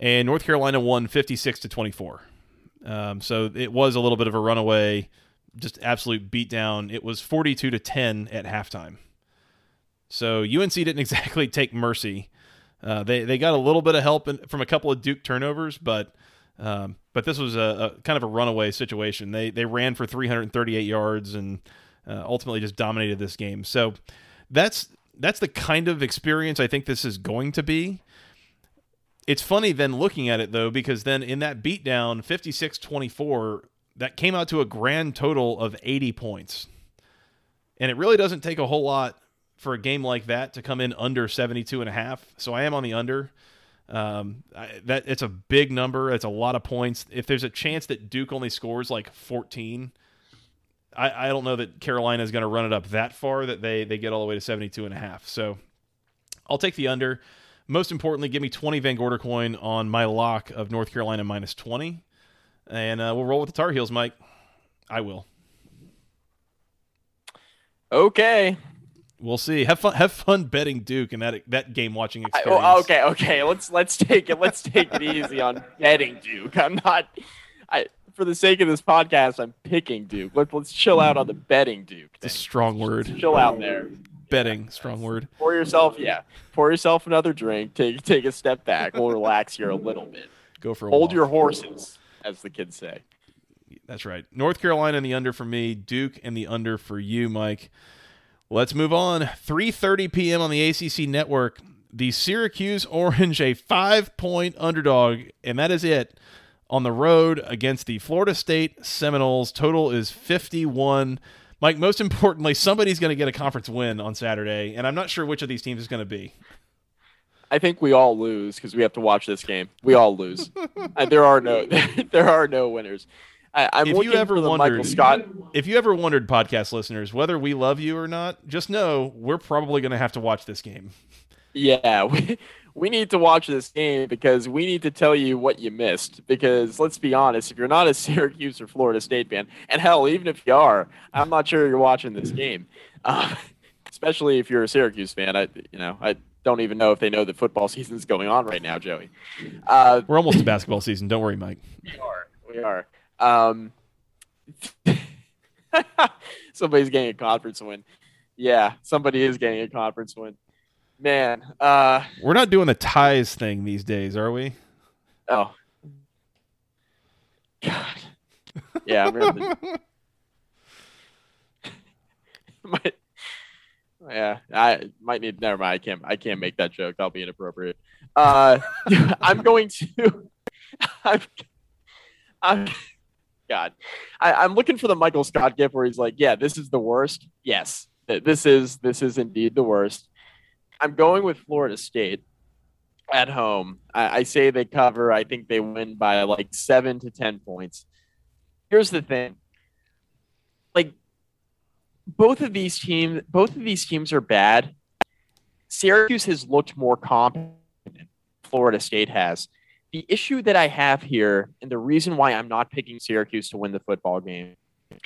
and North Carolina won 56 to 24. Um, so it was a little bit of a runaway, just absolute beatdown. It was 42 to 10 at halftime. So UNC didn't exactly take mercy. Uh, they they got a little bit of help in, from a couple of Duke turnovers, but um, but this was a, a, kind of a runaway situation. They they ran for 338 yards and uh, ultimately just dominated this game. So that's that's the kind of experience I think this is going to be. It's funny then looking at it though because then in that beatdown 56-24 that came out to a grand total of 80 points. And it really doesn't take a whole lot for a game like that to come in under 72 and a half. So I am on the under. Um, I, that it's a big number. It's a lot of points. If there's a chance that Duke only scores like 14, I, I don't know that Carolina is going to run it up that far that they they get all the way to 72 and a half. So I'll take the under. Most importantly, give me 20 Van Gorder coin on my lock of North Carolina minus 20. And uh, we'll roll with the Tar Heels, Mike. I will. Okay. We'll see. Have fun. Have fun betting Duke and that that game watching I, oh, oh, experience. oh, okay, okay. Let's let's take it. Let's take it easy on betting Duke. I'm not. I for the sake of this podcast, I'm picking Duke. Let's let's chill out on the betting Duke. It's a strong word. Chill out there. Betting, strong word. Pour yourself, yeah. Pour yourself another drink. Take take a step back. We'll relax here a little bit. Go for a Hold walk. your horses, as the kids say. That's right. North Carolina and the under for me. Duke and the under for you, Mike. Let's move on. 3:30 p.m. on the ACC network. The Syracuse Orange a 5-point underdog and that is it on the road against the Florida State Seminoles. Total is 51. Mike, most importantly, somebody's going to get a conference win on Saturday, and I'm not sure which of these teams is going to be. I think we all lose because we have to watch this game. We all lose. There are no there are no winners. I, I'm If you ever for the wondered- Michael Scott. If you ever wondered, podcast listeners, whether we love you or not, just know we're probably going to have to watch this game. Yeah, we, we need to watch this game because we need to tell you what you missed. Because let's be honest, if you're not a Syracuse or Florida State fan, and hell, even if you are, I'm not sure you're watching this game. Uh, especially if you're a Syracuse fan, I you know I don't even know if they know that football season is going on right now, Joey. Uh, We're almost to basketball season. Don't worry, Mike. we are. We are. Um, somebody's getting a conference win. Yeah, somebody is getting a conference win. Man, uh, We're not doing the ties thing these days, are we? oh, God, yeah, I'm gonna. might, yeah, I might need. Never mind. I can't. I can't make that joke. That'll be inappropriate. Uh, I'm going to. I'm. I'm God, I, I'm looking for the Michael Scott gift where he's like, "Yeah, this is the worst." Yes, this is this is indeed the worst. I'm going with Florida State at home. I, I say they cover. I think they win by like seven to ten points. Here's the thing: like both of these teams, both of these teams are bad. Syracuse has looked more competent. Florida State has the issue that I have here, and the reason why I'm not picking Syracuse to win the football game,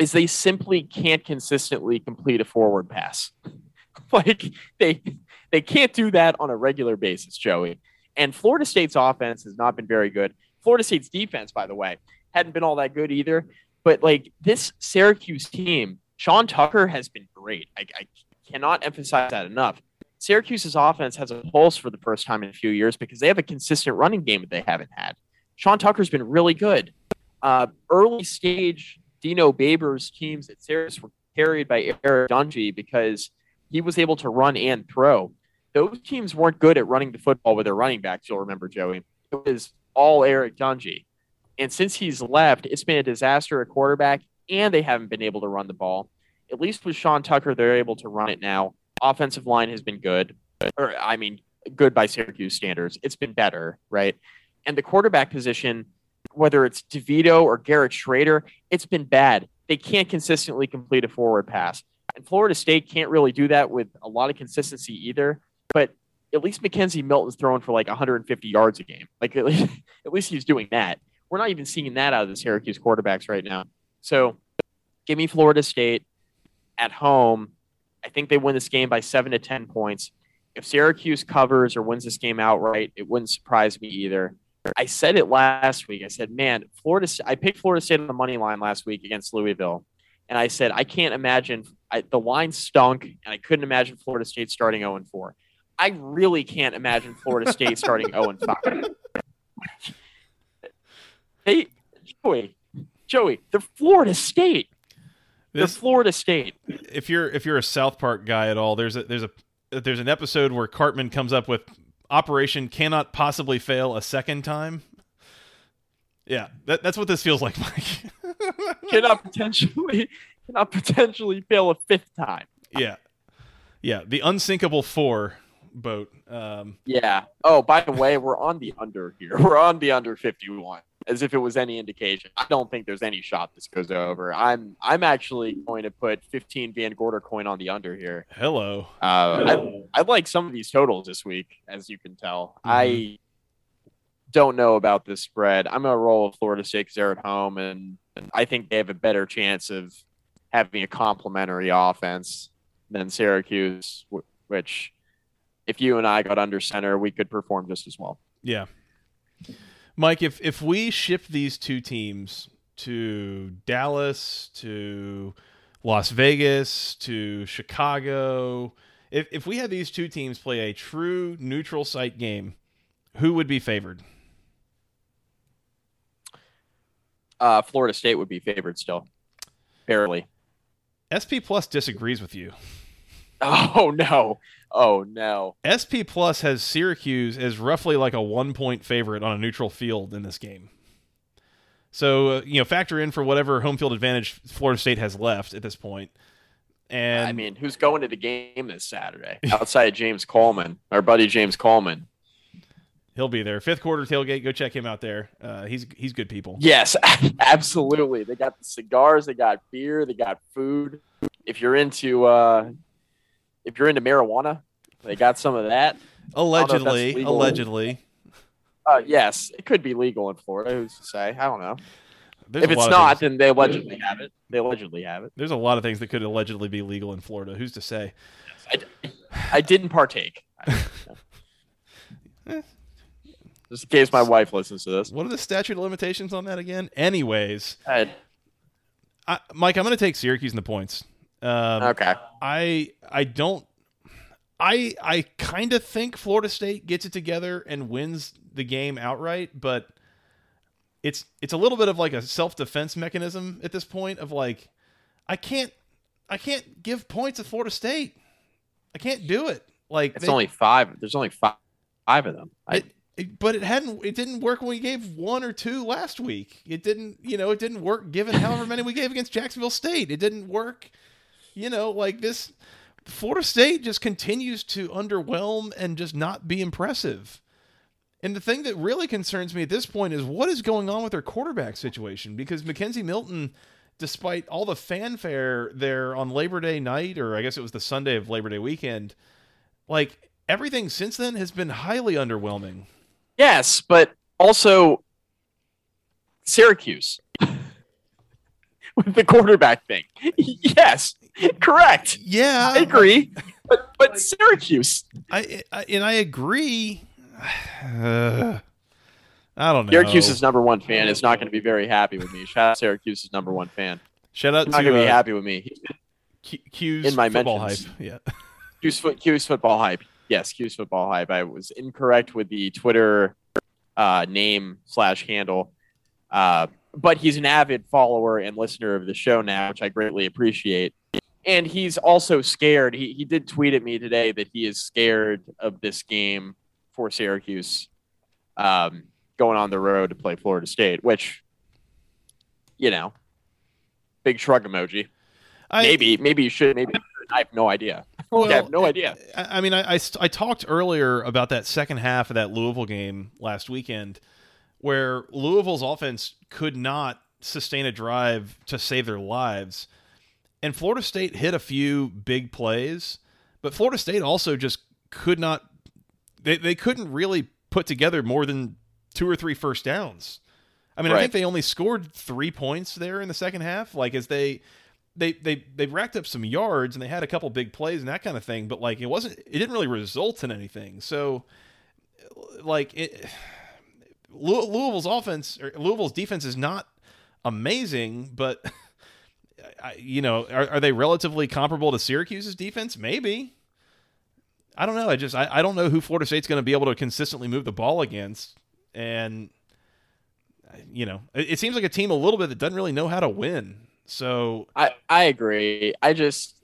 is they simply can't consistently complete a forward pass. like they they can't do that on a regular basis, Joey. And Florida State's offense has not been very good. Florida State's defense, by the way, hadn't been all that good either. But like this Syracuse team, Sean Tucker has been great. I, I cannot emphasize that enough. Syracuse's offense has a pulse for the first time in a few years because they have a consistent running game that they haven't had. Sean Tucker's been really good. Uh, early stage Dino Babers teams at Syracuse were carried by Eric Dungey because he was able to run and throw. Those teams weren't good at running the football with their running backs, you'll remember, Joey. It was all Eric Dungey. And since he's left, it's been a disaster at quarterback, and they haven't been able to run the ball. At least with Sean Tucker, they're able to run it now offensive line has been good, or I mean, good by Syracuse standards. It's been better, right? And the quarterback position, whether it's DeVito or Garrett Shrader, it's been bad. They can't consistently complete a forward pass. And Florida State can't really do that with a lot of consistency either. But at least McKenzie Milton's throwing for like 150 yards a game. Like at least, at least he's doing that. We're not even seeing that out of the Syracuse quarterbacks right now. So give me Florida State at home I think they win this game by seven to 10 points. If Syracuse covers or wins this game outright, it wouldn't surprise me either. I said it last week. I said, man, Florida. I picked Florida State on the money line last week against Louisville, and I said I can't imagine. I, the line stunk, and I couldn't imagine Florida State starting 0 and 4. I really can't imagine Florida State starting 0 and 5. Hey, Joey, Joey, the Florida State. This- the Florida State. if you're if you're a South Park guy at all, there's a there's a there's an episode where Cartman comes up with Operation cannot possibly fail a second time. Yeah, that, that's what this feels like, Mike. Cannot potentially cannot potentially fail a fifth time. yeah, yeah, the unsinkable four boat. Um, Yeah. Oh, by the way, we're on the under here. We're on the under 51. As if it was any indication. I don't think there's any shot this goes over. I'm I'm actually going to put 15 Van Gorder coin on the under here. hello. Uh, I, I like some of these totals this week, as you can tell. I don't know about this spread. I'm gonna roll with Florida State because they're at home, and, and I think they have a better chance of having a complementary offense than Syracuse, which, if you and I got under center, we could perform just as well. Yeah. Mike, if if we ship these two teams to Dallas, to Las Vegas, to Chicago, if if we had these two teams play a true neutral site game, who would be favored? Uh, Florida State would be favored still, barely. SP Plus disagrees with you. Oh no! Oh no! SP Plus has Syracuse as roughly like a one point favorite on a neutral field in this game. So uh, you know, factor in for whatever home field advantage Florida State has left at this point. And I mean, who's going to the game this Saturday outside of James Coleman, our buddy James Coleman? he'll be there. Fifth quarter tailgate. Go check him out there. Uh, he's he's good people. Yes, absolutely. They got the cigars, they got beer, they got food. If you're into uh if you're into marijuana, they got some of that. know if that's Allegedly, allegedly. Uh yes, it could be legal in Florida, who's to say? I don't know. There's if it's not, then they allegedly have it. They allegedly have it. there's a lot of things that could allegedly be legal in Florida. Who's to say? I, I didn't partake. Just in case my wife listens to this. What are the statute of limitations on that again? Anyways, I, Mike, I'm going to take Syracuse in the points. Um, okay. I I don't I I kind of think Florida State gets it together and wins the game outright, but it's it's a little bit of like a self-defense mechanism at this point of like I can't I can't give points to Florida State. I can't do it. Like It's they- only five. There's only five, five of them. I, it, it- but it hadn't it didn't work when we gave one or two last week. It didn't, you know, it didn't work given however many we gave against Jacksonville State. It didn't work, you know, like this Florida State just continues to underwhelm and just not be impressive. And the thing that really concerns me at this point is what is going on with their quarterback situation because McKenzie Milton despite all the fanfare there on Labor Day night or I guess it was the Sunday of Labor Day weekend, like everything since then has been highly underwhelming. yes, but also Syracuse with the quarterback thing. yes, correct. Yeah, I agree. But but Syracuse, I, I and I agree. Uh, I don't know. Syracuse's number one fan is not going to be very happy with me. Shout out Syracuse's number one fan. Shout out Not to going to be uh, happy with me. He's Q- Q's in my football mentions. hype. Yeah, Q's, foot, Q's football hype. Yes, Q's football hype. I was incorrect with the Twitter uh, name slash handle, uh, but he's an avid follower and listener of the show now, which I greatly appreciate. And he's also scared. He he did tweet at me today that he is scared of this game for Syracuse, um, going on the road to play Florida State, which, you know, big shrug emoji. I, Maybe maybe you should. Maybe. I have no idea. Well, I have no idea. I I mean, I, I, I talked earlier about that second half of that Louisville game last weekend, where Louisville's offense could not sustain a drive to save their lives, and Florida State hit a few big plays, but Florida State also just could not. They they couldn't really put together more than two or three first downs. I mean, I think they only scored three points there in the second half. Like as they they they they racked up some yards and they had a couple big plays and that kind of thing, but like it wasn't it didn't really result in anything. So like it Louisville's offense or Louisville's defense is not amazing, but you know, are, are they relatively comparable to Syracuse's defense? Maybe. I don't know. I just I, I don't know who Florida State's going to be able to consistently move the ball against, and you know, it, it seems like a team a little bit that doesn't really know how to win. So I I agree. I just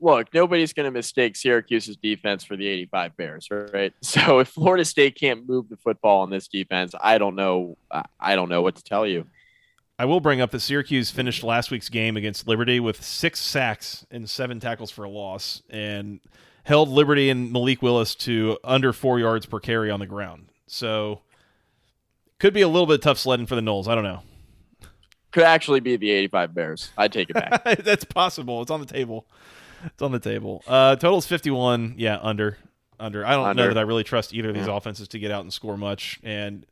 look, nobody's going to mistake Syracuse's defense for the 85 Bears, right? So if Florida State can't move the football on this defense, I don't know. I don't know what to tell you. I will bring up that Syracuse finished last week's game against Liberty with six sacks and seven tackles for a loss, and held Liberty and Malik Willis to under four yards per carry on the ground. So could be a little bit of tough sledding for the Noles. I don't know. Could actually be the 85 Bears. I'd take it back. That's possible. It's on the table. It's on the table. Uh, total's 51. Yeah, under. Under. I don't under. know that I really trust either of these yeah. offenses to get out and score much. And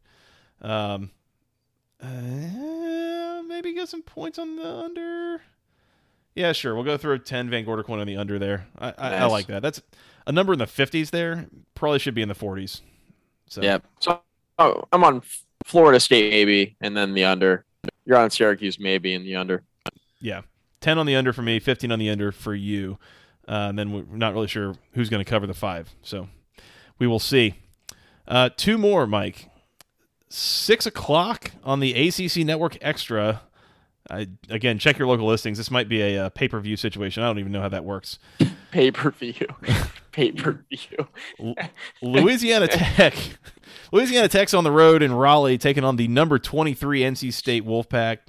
um, uh, maybe get some points on the under. Yeah, sure. We'll go through 10 Van Gorder coin on the under there. I, I, nice. I, like that. That's a number in the 50s there. Probably should be in the 40s. So. Yeah. So oh, I'm on Florida State maybe, and then the under. You're on Syracuse maybe, and the under. Yeah. 10 on the under for me, 15 on the under for you. Uh, and then we're not really sure who's going to cover the five. So we will see. Uh, two more, Mike. Six o'clock on the ACC Network Extra. I, again, check your local listings. This might be a, a uh, pay per view situation. I don't even know how that works. pay per view. pay per view. Louisiana Tech. Louisiana Tech's on the road in Raleigh, taking on the number 23 NC State Wolfpack.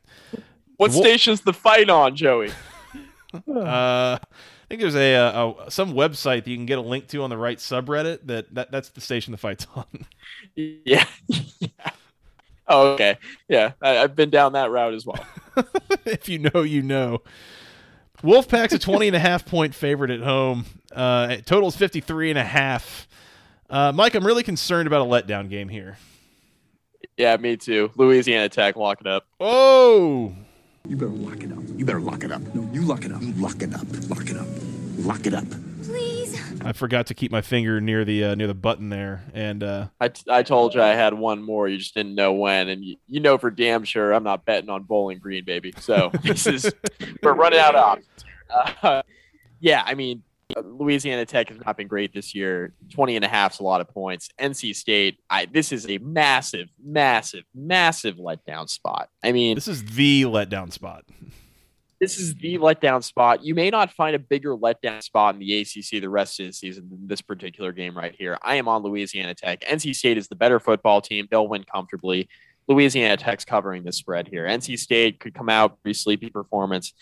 What Wolf- station's the fight on, Joey? uh, think there's a, a, a, some website that you can get a link to on the right subreddit. That, that that's the station the fight's on. yeah. yeah. Oh, okay. Yeah, I, have been down that route as well. if you know, you know. Wolfpack's a 20 and a half point favorite at home. Uh, totals 53 and a half. Uh, Mike, I'm really concerned about a letdown game here. Yeah, me too. Louisiana Tech, lock it up. Oh. You better lock it up. You better lock it up. No, you lock it up. You lock it up. Lock it up. Lock it up. Please. I forgot to keep my finger near the uh, near the button there, and uh, I, t- I told you I had one more. You just didn't know when, and you, you know for damn sure I'm not betting on Bowling Green, baby. So this is we're running out of options. Uh, yeah, I mean Louisiana Tech has not been great this year. 20 and a half is a lot of points. NC State, I, this is a massive, massive, massive letdown spot. I mean, this is the letdown spot this is the letdown spot. You may not find a bigger letdown spot in the ACC the rest of the season than this particular game right here. I am on Louisiana Tech. NC State is the better football team. They'll win comfortably. Louisiana Tech's covering the spread here. NC State could come out pretty sleepy performance.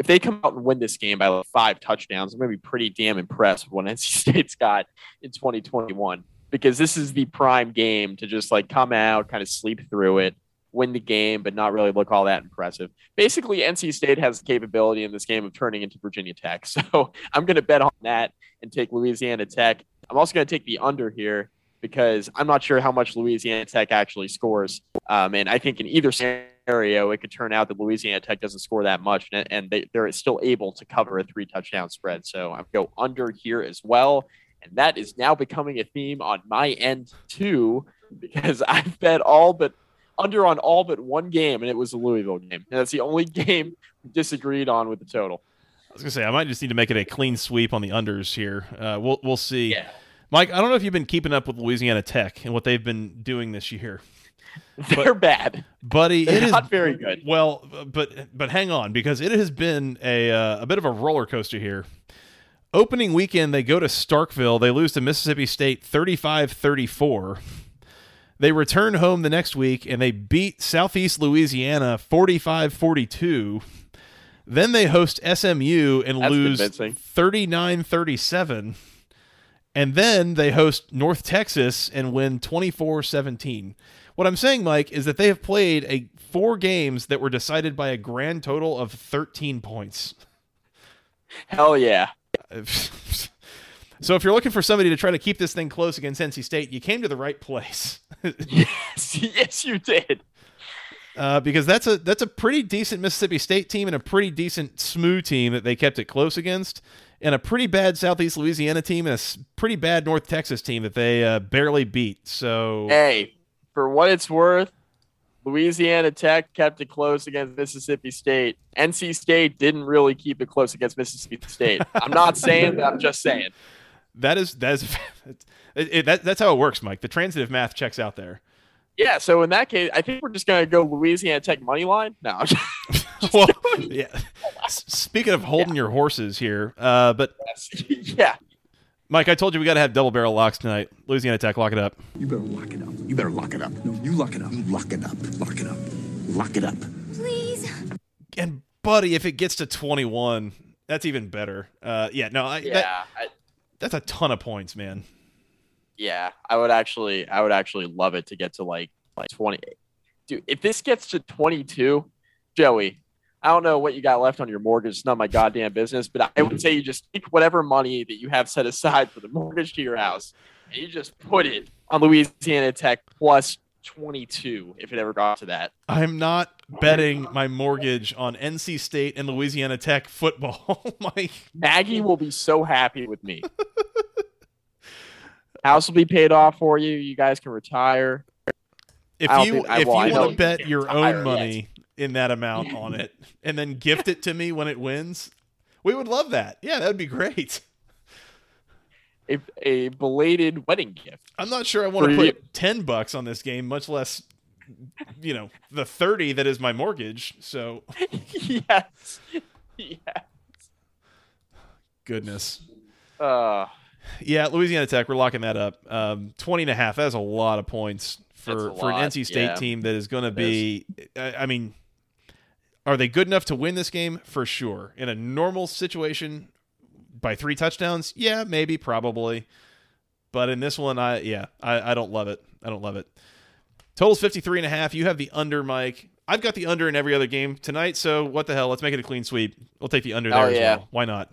If they come out and win this game by like five touchdowns, I'm going to be pretty damn impressed with what NC State's got in 2021 because this is the prime game to just like come out, kind of sleep through it win the game, but not really look all that impressive. Basically, NC State has the capability in this game of turning into Virginia Tech. So I'm going to bet on that and take Louisiana Tech. I'm also going to take the under here because I'm not sure how much Louisiana Tech actually scores. Um, and I think in either scenario, it could turn out that Louisiana Tech doesn't score that much and, and they, they're still able to cover a three touchdown spread. So I'm go under here as well. And that is now becoming a theme on my end too, because I've bet all but under on all but one game, and it was the Louisville game. And that's the only game we disagreed on with the total. I was gonna say I might just need to make it a clean sweep on the unders here. Uh, we'll we'll see. Yeah. Mike, I don't know if you've been keeping up with Louisiana Tech and what they've been doing this year. They're but, bad, buddy. They're it is not very good. Well, but but hang on because it has been a uh, a bit of a roller coaster here. Opening weekend, they go to Starkville. They lose to Mississippi State 35 34. They return home the next week and they beat Southeast Louisiana 45 42. Then they host SMU and That's lose 39 37. And then they host North Texas and win 24 17. What I'm saying, Mike, is that they have played a four games that were decided by a grand total of 13 points. Hell yeah. So if you're looking for somebody to try to keep this thing close against NC State, you came to the right place. yes, yes, you did. Uh, because that's a that's a pretty decent Mississippi State team and a pretty decent SMU team that they kept it close against, and a pretty bad Southeast Louisiana team and a pretty bad North Texas team that they uh, barely beat. So hey, for what it's worth, Louisiana Tech kept it close against Mississippi State. NC State didn't really keep it close against Mississippi State. I'm not saying that. I'm just saying. That is that is it, that, that's how it works, Mike. The transitive math checks out there. Yeah. So in that case, I think we're just gonna go Louisiana Tech money line. No. well, yeah. Speaking of holding your horses here, uh, but yeah. Mike, I told you we got to have double barrel locks tonight. Louisiana Tech, lock it up. You better lock it up. You better lock it up. No, you lock it up. You lock it up. Lock it up. Lock it up. Please. And buddy, if it gets to 21, that's even better. Uh, yeah, no, I, Yeah. that, I, that's a ton of points, man. yeah. I would actually, I would actually love it to get to like like 20. Dude, if this gets to 22, Joey, I don't know what you got left on your mortgage. It's not my goddamn business, but I would say you just take whatever money that you have set aside for the mortgage to your house and you just put it on Louisiana Tech plus 22 if it ever got to that. I'm not betting my mortgage on NC State and Louisiana Tech football, oh Mike. Maggie will be so happy with me. House will be paid off for you. You guys can retire. If you think- if well, you want to bet your retire own money in that amount on it and then gift it to me when it wins, we would love that. Yeah, that would be great. A, a belated wedding gift. I'm not sure I want to For you- put 10 bucks on this game, much less you know, the 30 that is my mortgage. So, yes. Yeah. goodness. Uh, Yeah, Louisiana Tech, we're locking that up. Um, 20 and a half, that's a lot of points for, for an NC State yeah. team that is going to be. I, I mean, are they good enough to win this game? For sure. In a normal situation, by three touchdowns, yeah, maybe, probably. But in this one, I yeah, I, I don't love it. I don't love it. Total's 53 and a half. You have the under, Mike. I've got the under in every other game tonight, so what the hell? Let's make it a clean sweep. We'll take the under oh, there Oh, as yeah. well. Why not?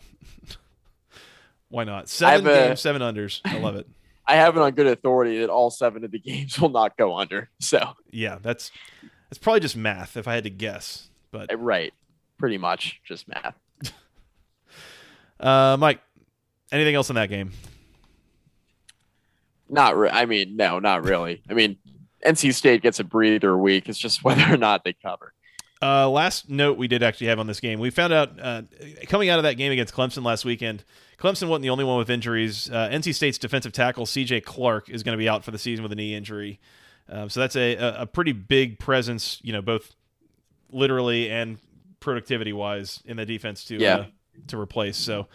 Why not? Seven a- games, seven unders. I love it. I have it on good authority that all seven of the games will not go under. So, Yeah, that's that's probably just math if I had to guess. But uh, right. Pretty much just math. uh, Mike, anything else in that game? Not re- I mean, no, not really. I mean, NC State gets a breather week. It's just whether or not they cover. Uh, last note we did actually have on this game, we found out uh, coming out of that game against Clemson last weekend, Clemson wasn't the only one with injuries. Uh, NC State's defensive tackle C.J. Clark is going to be out for the season with a knee injury. Um, so that's a, a, a pretty big presence, you know, both literally and productivity wise in the defense to Yeah. uh, to replace. So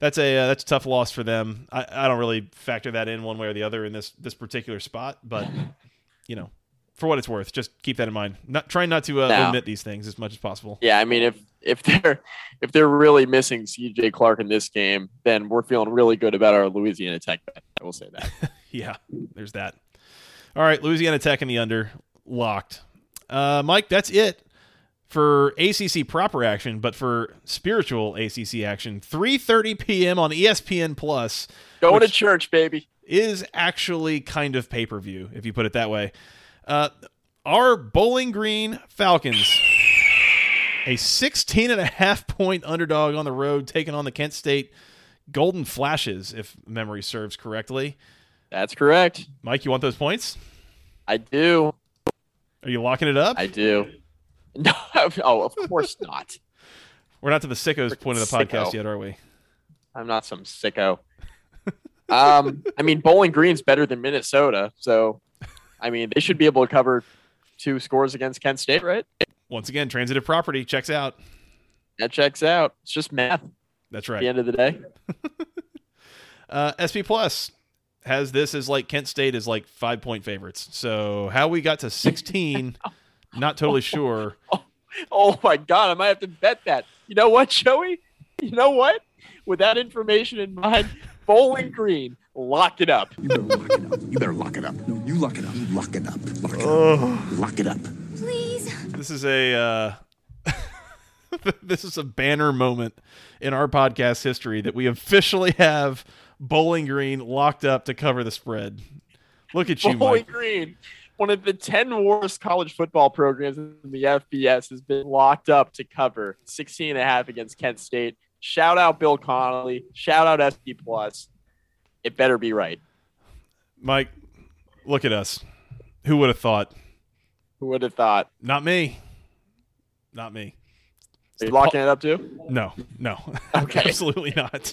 that's a uh, that's a tough loss for them. I, I don't really factor that in one way or the other in this this particular spot, but you know, for what it's worth, just keep that in mind. Not trying not to uh, No. omit these things as much as possible. Yeah, I mean, if if they're if they're really missing C.J. Clark in this game, then we're feeling really good about our Louisiana Tech bet. I will say that. Yeah, there's that. All right, Louisiana Tech in the under locked. Uh, Mike, that's it for ACC proper action, but for spiritual ACC action, 3:30 p.m. on ESPN Plus Going to church, baby. is actually kind of pay-per-view if you put it that way. Uh, our Bowling Green Falcons, a 16 and a half point underdog on the road, taking on the Kent State Golden Flashes, if memory serves correctly. That's correct. Mike, you want those points? I do. Are you locking it up? I do. No, oh, of course not. We're not to the sickos Freaking point of the podcast sicko. yet, are we? I'm not some sicko. Um, I mean, Bowling Green's better than Minnesota, so I mean, they should be able to cover two scores against Kent State, right? Once again, transitive property checks out. That checks out. It's just math at That's the right. end of the day. Uh, SP Plus has this as like Kent State is like five point favorites. So how we got to 16, not totally sure. Oh my god, I might have to bet that. You know what, Joey? You know what? With that information in mind, Bowling Green, lock it up. You better lock it up. You better lock it up. No, you lock it up. You lock it up. Lock it up. Lock it up. Please. This is a uh, this is a banner moment in our podcast history that we officially have Bowling Green locked up to cover the spread. Look at you, Bowling Mike. Green, one of the 10 worst college football programs in the FBS, has been locked up to cover 16 and a half against Kent State. Shout out Bill Connolly. Shout out SP Plus. It better be right. Mike, look at us. Who would have thought? Who would have thought? Not me. Not me. Are you locking it up too? No, no, Okay. absolutely not.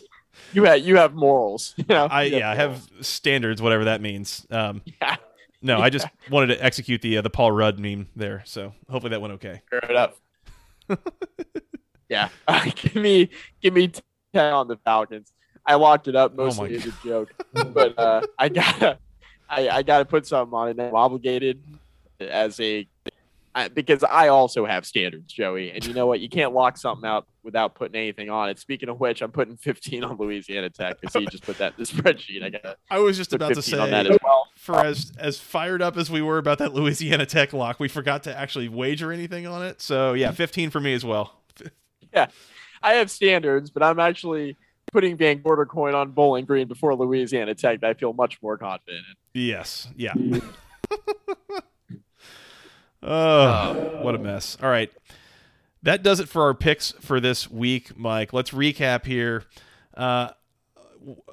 You have you have morals. You know? I You yeah, I have standards, whatever that means. Um, Yeah. No, I just wanted to execute the uh, the Paul Rudd meme there, so hopefully that went okay. Fair enough. yeah. give me give me ten on the Falcons. I locked it up Oh mostly my as a joke, but uh, I gotta I, I gotta put something on it. I'm obligated as a I, because I also have standards, Joey. And you know what? You can't lock something out without putting anything on it. Speaking of which, I'm putting 15 on Louisiana Tech because he just put that in the spreadsheet. I gotta I was just about to say on that as well. for as as fired up as we were about that Louisiana Tech lock, we forgot to actually wager anything on it. So yeah, 15 for me as well. Yeah, I have standards, but I'm actually putting Van Gorder coin on Bowling Green before Louisiana Tech. I feel much more confident. Yes, yeah. oh, what a mess. All right. That does it for our picks for this week, Mike. Let's recap here. Uh,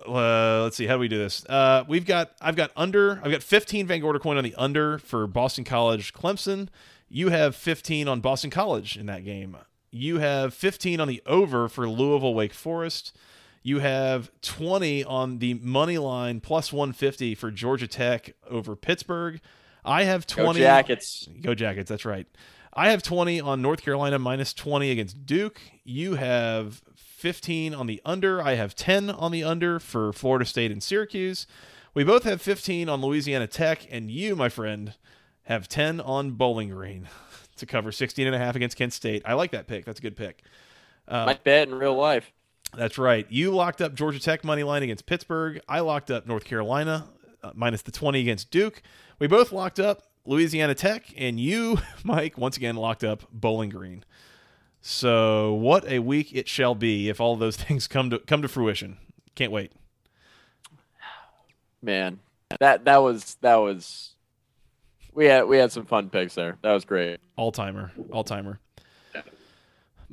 uh, let's see. How do we do this? Uh, we've got I've got under. I've got 15 Van Gorder coin on the under for Boston College Clemson. You have 15 on Boston College in that game. You have 15 on the over for Louisville Wake Forest. You have 20 on the money line plus 150 for Georgia Tech over Pittsburgh. I have 20 Go Jackets. Go Jackets, that's right. I have 20 on North Carolina minus 20 against Duke. You have 15 on the under. I have 10 on the under for Florida State and Syracuse. We both have 15 on Louisiana Tech, and you, my friend, have 10 on Bowling Green to cover 16 and a half against Kent State. I like that pick. That's a good pick. My bet in real life. That's right. You locked up Georgia Tech money line against Pittsburgh. I locked up North Carolina uh, minus the 20 against Duke. We both locked up Louisiana Tech, and you, Mike, once again locked up Bowling Green. So what a week it shall be if all those things come to come to fruition. Can't wait. Man, that that was that was. We had we had some fun picks there. That was great. All timer, all timer.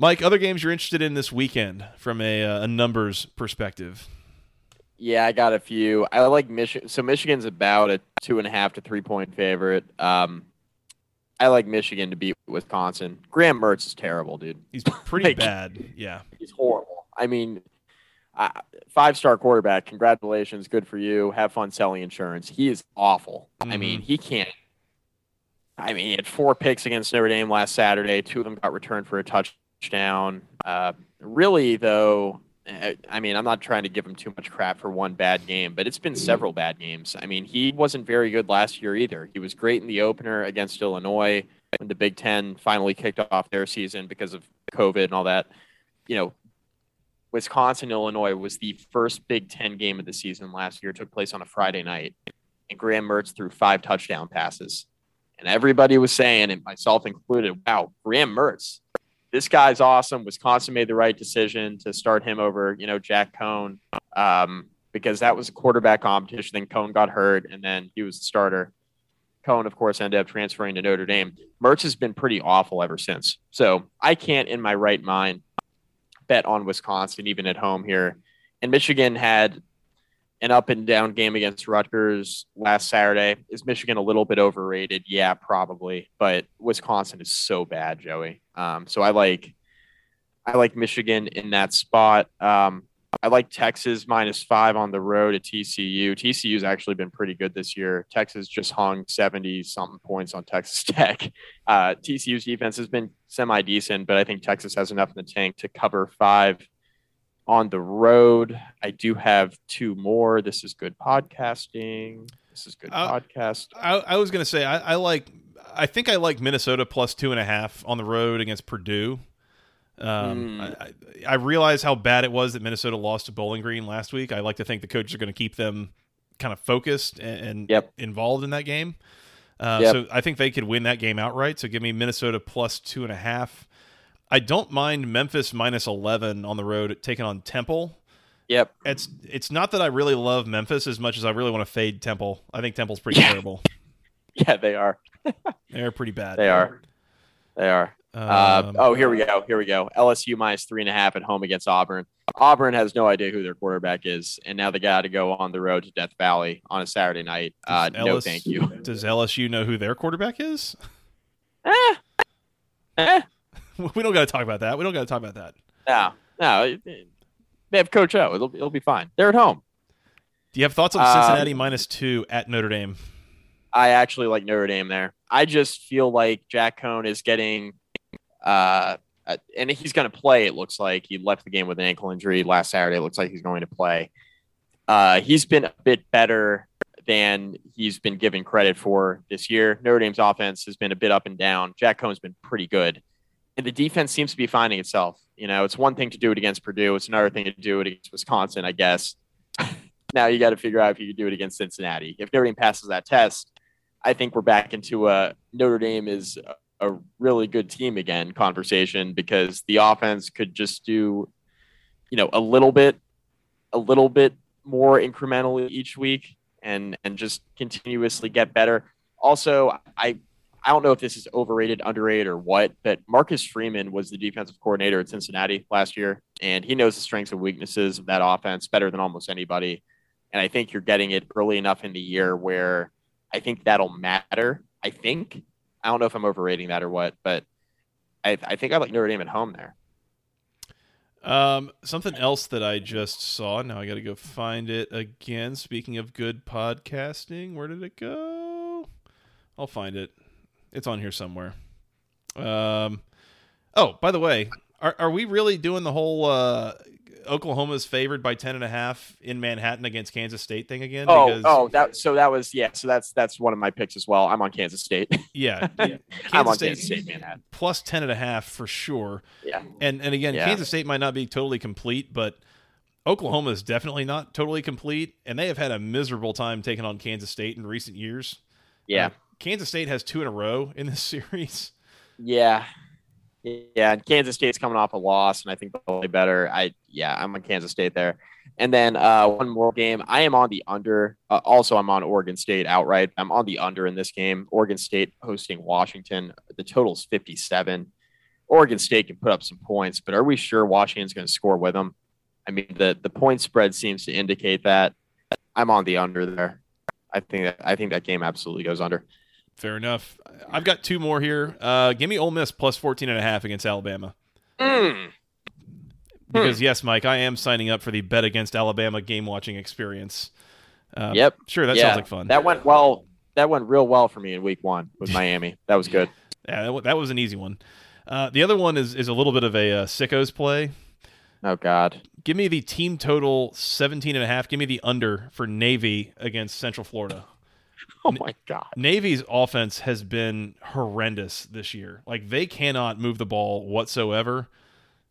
Mike, other games you're interested in this weekend from a, uh, a numbers perspective? Yeah, I got a few. I like Michigan. So Michigan's about a two and a half to three point favorite. Um, I like Michigan to beat Wisconsin. Graham Mertz is terrible, dude. He's pretty Like- bad. Yeah. He's horrible. I mean, I, five star quarterback. Congratulations, good for you. Have fun selling insurance. He is awful. I mean, he can't. I mean, he had four picks against Notre Dame last Saturday. Two of them got returned for a touchdown. Uh, really, though, I mean, I'm not trying to give him too much crap for one bad game, but it's been mm-hmm. several bad games. I mean, he wasn't very good last year either. He was great in the opener against Illinois when the Big Ten finally kicked off their season because of COVID and all that. You know, Wisconsin Illinois was the first Big Ten game of the season last year. It took place on a Friday night, and Graham Mertz threw five touchdown passes, and everybody was saying, and myself included, "Wow, Graham Mertz, this guy's awesome." Wisconsin made the right decision to start him over, you know, Jack Coan, um, because that was a quarterback competition. Then Coan got hurt, and then he was the starter. Coan, of course, ended up transferring to Notre Dame. Mertz has been pretty awful ever since. So I can't, in my right mind, bet on Wisconsin even at home here. And Michigan had an up and down game against Rutgers last Saturday. Is Michigan a little bit overrated? Yeah, probably. But Wisconsin is so bad, Joey. Um, so I like I like Michigan in that spot. Um, I like Texas minus five on the road at TCU. TCU's actually been pretty good this year. Texas just hung 70 something points on Texas Tech. Uh, TCU's defense has been semi decent, but I think Texas has enough in the tank to cover five on the road. I do have two more. This is good podcasting. This is good Uh, podcast. I, I was gonna say I, I like I think I like Minnesota plus two and a half on the road against Purdue. Um. I, I- I realize how bad it was that Minnesota lost to Bowling Green last week. I like to think the coaches are going to keep them kind of focused and, and Yep. involved in that game. Uh, Yep. So I think they could win that game outright. So give me Minnesota plus two and a half. I don't mind Memphis minus eleven on the road taking on Temple. Yep. It's it's not that I really love Memphis as much as I really want to fade Temple. I think Temple's pretty Yeah. terrible. Yeah, they are. They're pretty bad. They are. They are. Uh, Um, oh, here we go. Here we go. LSU minus three and a half at home against Auburn. Auburn has no idea who their quarterback is, and now they got to go on the road to Death Valley on a Saturday night. Uh, Does no, thank you. Does LSU know who their quarterback is? Eh, eh, we don't got to talk about that. We don't got to talk about that. no, no. They have Coach O. It'll it'll be fine. They're at home. Do you have thoughts on Um, Cincinnati minus two at Notre Dame? I actually like Notre Dame there. I just feel like Jack Coan is getting, uh, uh, and he's going to play. It looks like he left the game with an ankle injury last Saturday. It looks like he's going to play. Uh, he's been a bit better than he's been given credit for this year. Notre Dame's offense has been a bit up and down. Jack Coan's been pretty good, and the defense seems to be finding itself. You know, it's one thing to do it against Purdue. It's another thing to do it against Wisconsin, I guess. now you got to figure out if you can do it against Cincinnati. If Notre Dame passes that test, I think we're back into a Notre Dame is a, a really good team again conversation because the offense could just do, you know, a little bit, a little bit more incrementally each week and and just continuously get better. Also, I I don't know if this is overrated, underrated, or what, but Marcus Freeman was the defensive coordinator at Cincinnati last year, and he knows the strengths and weaknesses of that offense better than almost anybody. And I think you're getting it early enough in the year where I think that'll matter. I think. I don't know if I'm overrating that or what, but I, I think I like Notre Dame at home there. Um, something else that I just saw. Now I got to go find it again. Speaking of good podcasting, where did it go? I'll find it. It's on here somewhere. Um, oh, by the way, are are we really doing the whole uh, Oklahoma's favored by ten and a half in Manhattan against Kansas State thing again? Oh, Because, oh, that so that was yeah. So that's that's one of my picks as well. I'm on Kansas State. yeah, I'm on State- Kansas State, Manhattan. plus ten and a half for sure. Yeah, And and again, Yeah. Kansas State might not be totally complete, but Oklahoma is definitely not totally complete, and they have had a miserable time taking on Kansas State in recent years. yeah, Uh, Kansas State has two in a row in this series. yeah, yeah. And Kansas State's coming off a loss, and I think they'll play better. I yeah, I'm on Kansas State there. And then uh, one more game. I am on the under. Uh, also, I'm on Oregon State outright. I'm on the under in this game. Oregon State hosting Washington. The total's 57. Oregon State can put up some points, but are we sure Washington's going to score with them? I mean, the the point spread seems to indicate that. I'm on the under there. I think that I think that game absolutely goes under. Fair enough. I've got two more here. Uh, give me Ole Miss plus 14 and a half against Alabama. Mm. Because yes, Mike, I am signing up for the bet against Alabama game watching experience. Um, Yep. Sure, that Yeah, sounds like fun. That went well. That went real well for me in week one with Miami. That was good. yeah, that, that was an easy one. Uh, the other one is is a little bit of a uh, sickos play. Oh God. Give me the team total 17 and a half. Give me the under for Navy against Central Florida. Oh my God. Navy's offense has been horrendous this year. Like they cannot move the ball whatsoever.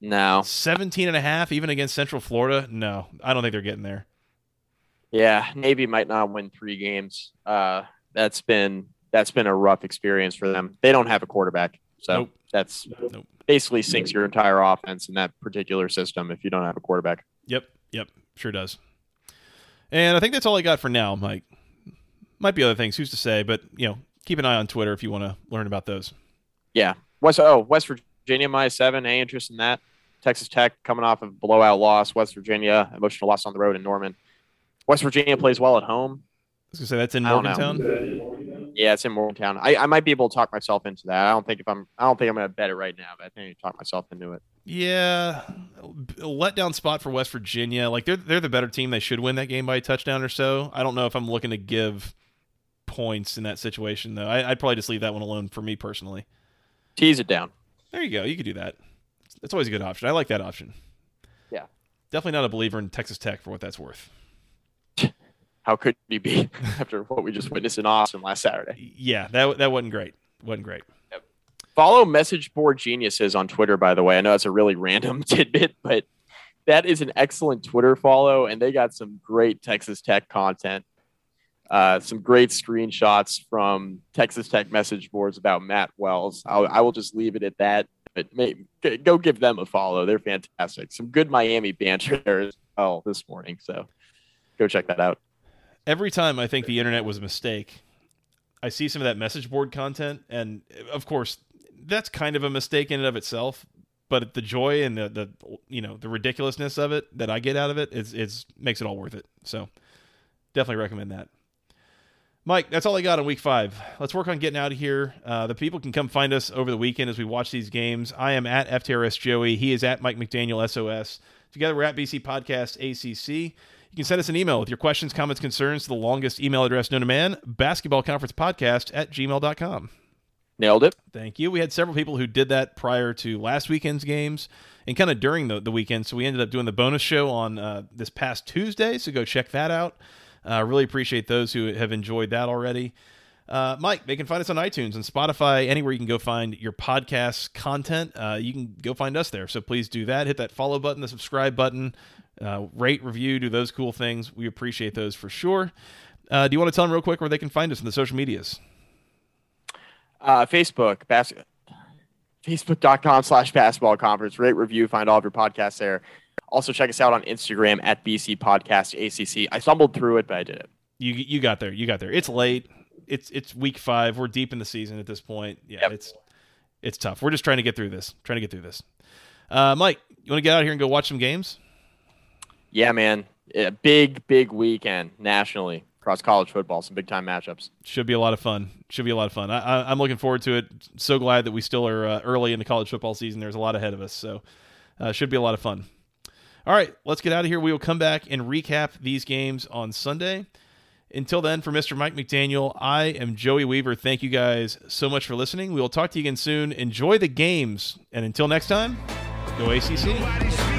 No. 17 and a half even against Central Florida? No. I don't think they're getting there. Yeah, Navy might not win three games. Uh, that's been that's been a rough experience for them. They don't have a quarterback, so Nope. that's Nope. basically sinks your entire offense in that particular system if you don't have a quarterback. Yep, yep, sure does. And I think that's all I got for now, Mike. Might be other things, who's to say, but you know, keep an eye on Twitter if you want to learn about those. Yeah. West oh West Virginia minus seven. Any interest in that? Texas Tech coming off of a blowout loss. West Virginia emotional loss on the road in Norman. West Virginia plays well at home. I was gonna say that's in I don't know. Morgantown. Yeah, it's in Morgantown. I, I might be able to talk myself into that. I don't think if I'm I don't think I'm gonna bet it right now, but I think I can talk myself into it. Yeah, letdown spot for West Virginia. Like they're they're the better team. They should win that game by a touchdown or so. I don't know if I'm looking to give points in that situation though. I, I'd probably just leave that one alone for me personally. Tease it down. There you go. You could do that. That's always a good option. I like that option. Yeah. Definitely not a believer in Texas Tech for what that's worth. How could you be after what we just witnessed in Austin last Saturday? Yeah, that that wasn't great. wasn't great. Follow Message Board Geniuses on Twitter, by the way. I know it's a really random tidbit, but that is an excellent Twitter follow, and they got some great Texas Tech content. Uh, some great screenshots from Texas Tech message boards about Matt Wells. I'll, I will just leave it at that. But may, go give them a follow. They're fantastic. Some good Miami banter there as well this morning. So go check that out. Every time I think the internet was a mistake, I see some of that message board content, and of course, that's kind of a mistake in and of itself. But the joy and the, the you know the ridiculousness of it that I get out of it is is makes it all worth it. So definitely recommend that. Mike, that's all I got on week five. Let's work on getting out of here. Uh, the people can come find us over the weekend as we watch these games. I am at FTRS Joey. He is at Mike McDaniel SOS. Together, we're at BC Podcast ACC. You can send us an email with your questions, comments, concerns to the longest email address known to man, basketball conference podcast at gmail.com. Nailed it. Thank you. We had several people who did that prior to last weekend's games and kind of during the, the weekend. So we ended up doing the bonus show on uh, this past Tuesday. So go check that out. Uh, really appreciate those who have enjoyed that already. Uh, Mike, they can find us on iTunes and Spotify, anywhere you can go find your podcast content. Uh, you can go find us there. So please do that. Hit that follow button, the subscribe button, uh, rate, review, do those cool things. We appreciate those for sure. Uh, do you want to tell them real quick where they can find us in the social medias? Uh, Facebook, bas- facebook.com slash basketball conference. Rate, review, find all of your podcasts there. Also, check us out on Instagram at BC Podcast ACC. I stumbled through it, but I did it. You you got there. You got there. It's late. It's it's week five. We're deep in the season at this point. Yeah, Yep. it's it's tough. We're just trying to get through this. Trying to get through this. Uh, Mike, you want to get out here and go watch some games? Yeah, man. A big, big weekend nationally across college football. Some big time matchups. Should be a lot of fun. Should be a lot of fun. I, I, I'm looking forward to it. So glad that we still are uh, early in the college football season. There's a lot ahead of us, so uh, should be a lot of fun. All right, let's get out of here. We will come back and recap these games on Sunday. Until then, for Mr. Mike McDaniel, I am Joey Weaver. Thank you guys so much for listening. We will talk to you again soon. Enjoy the games, and until next time, go ACC.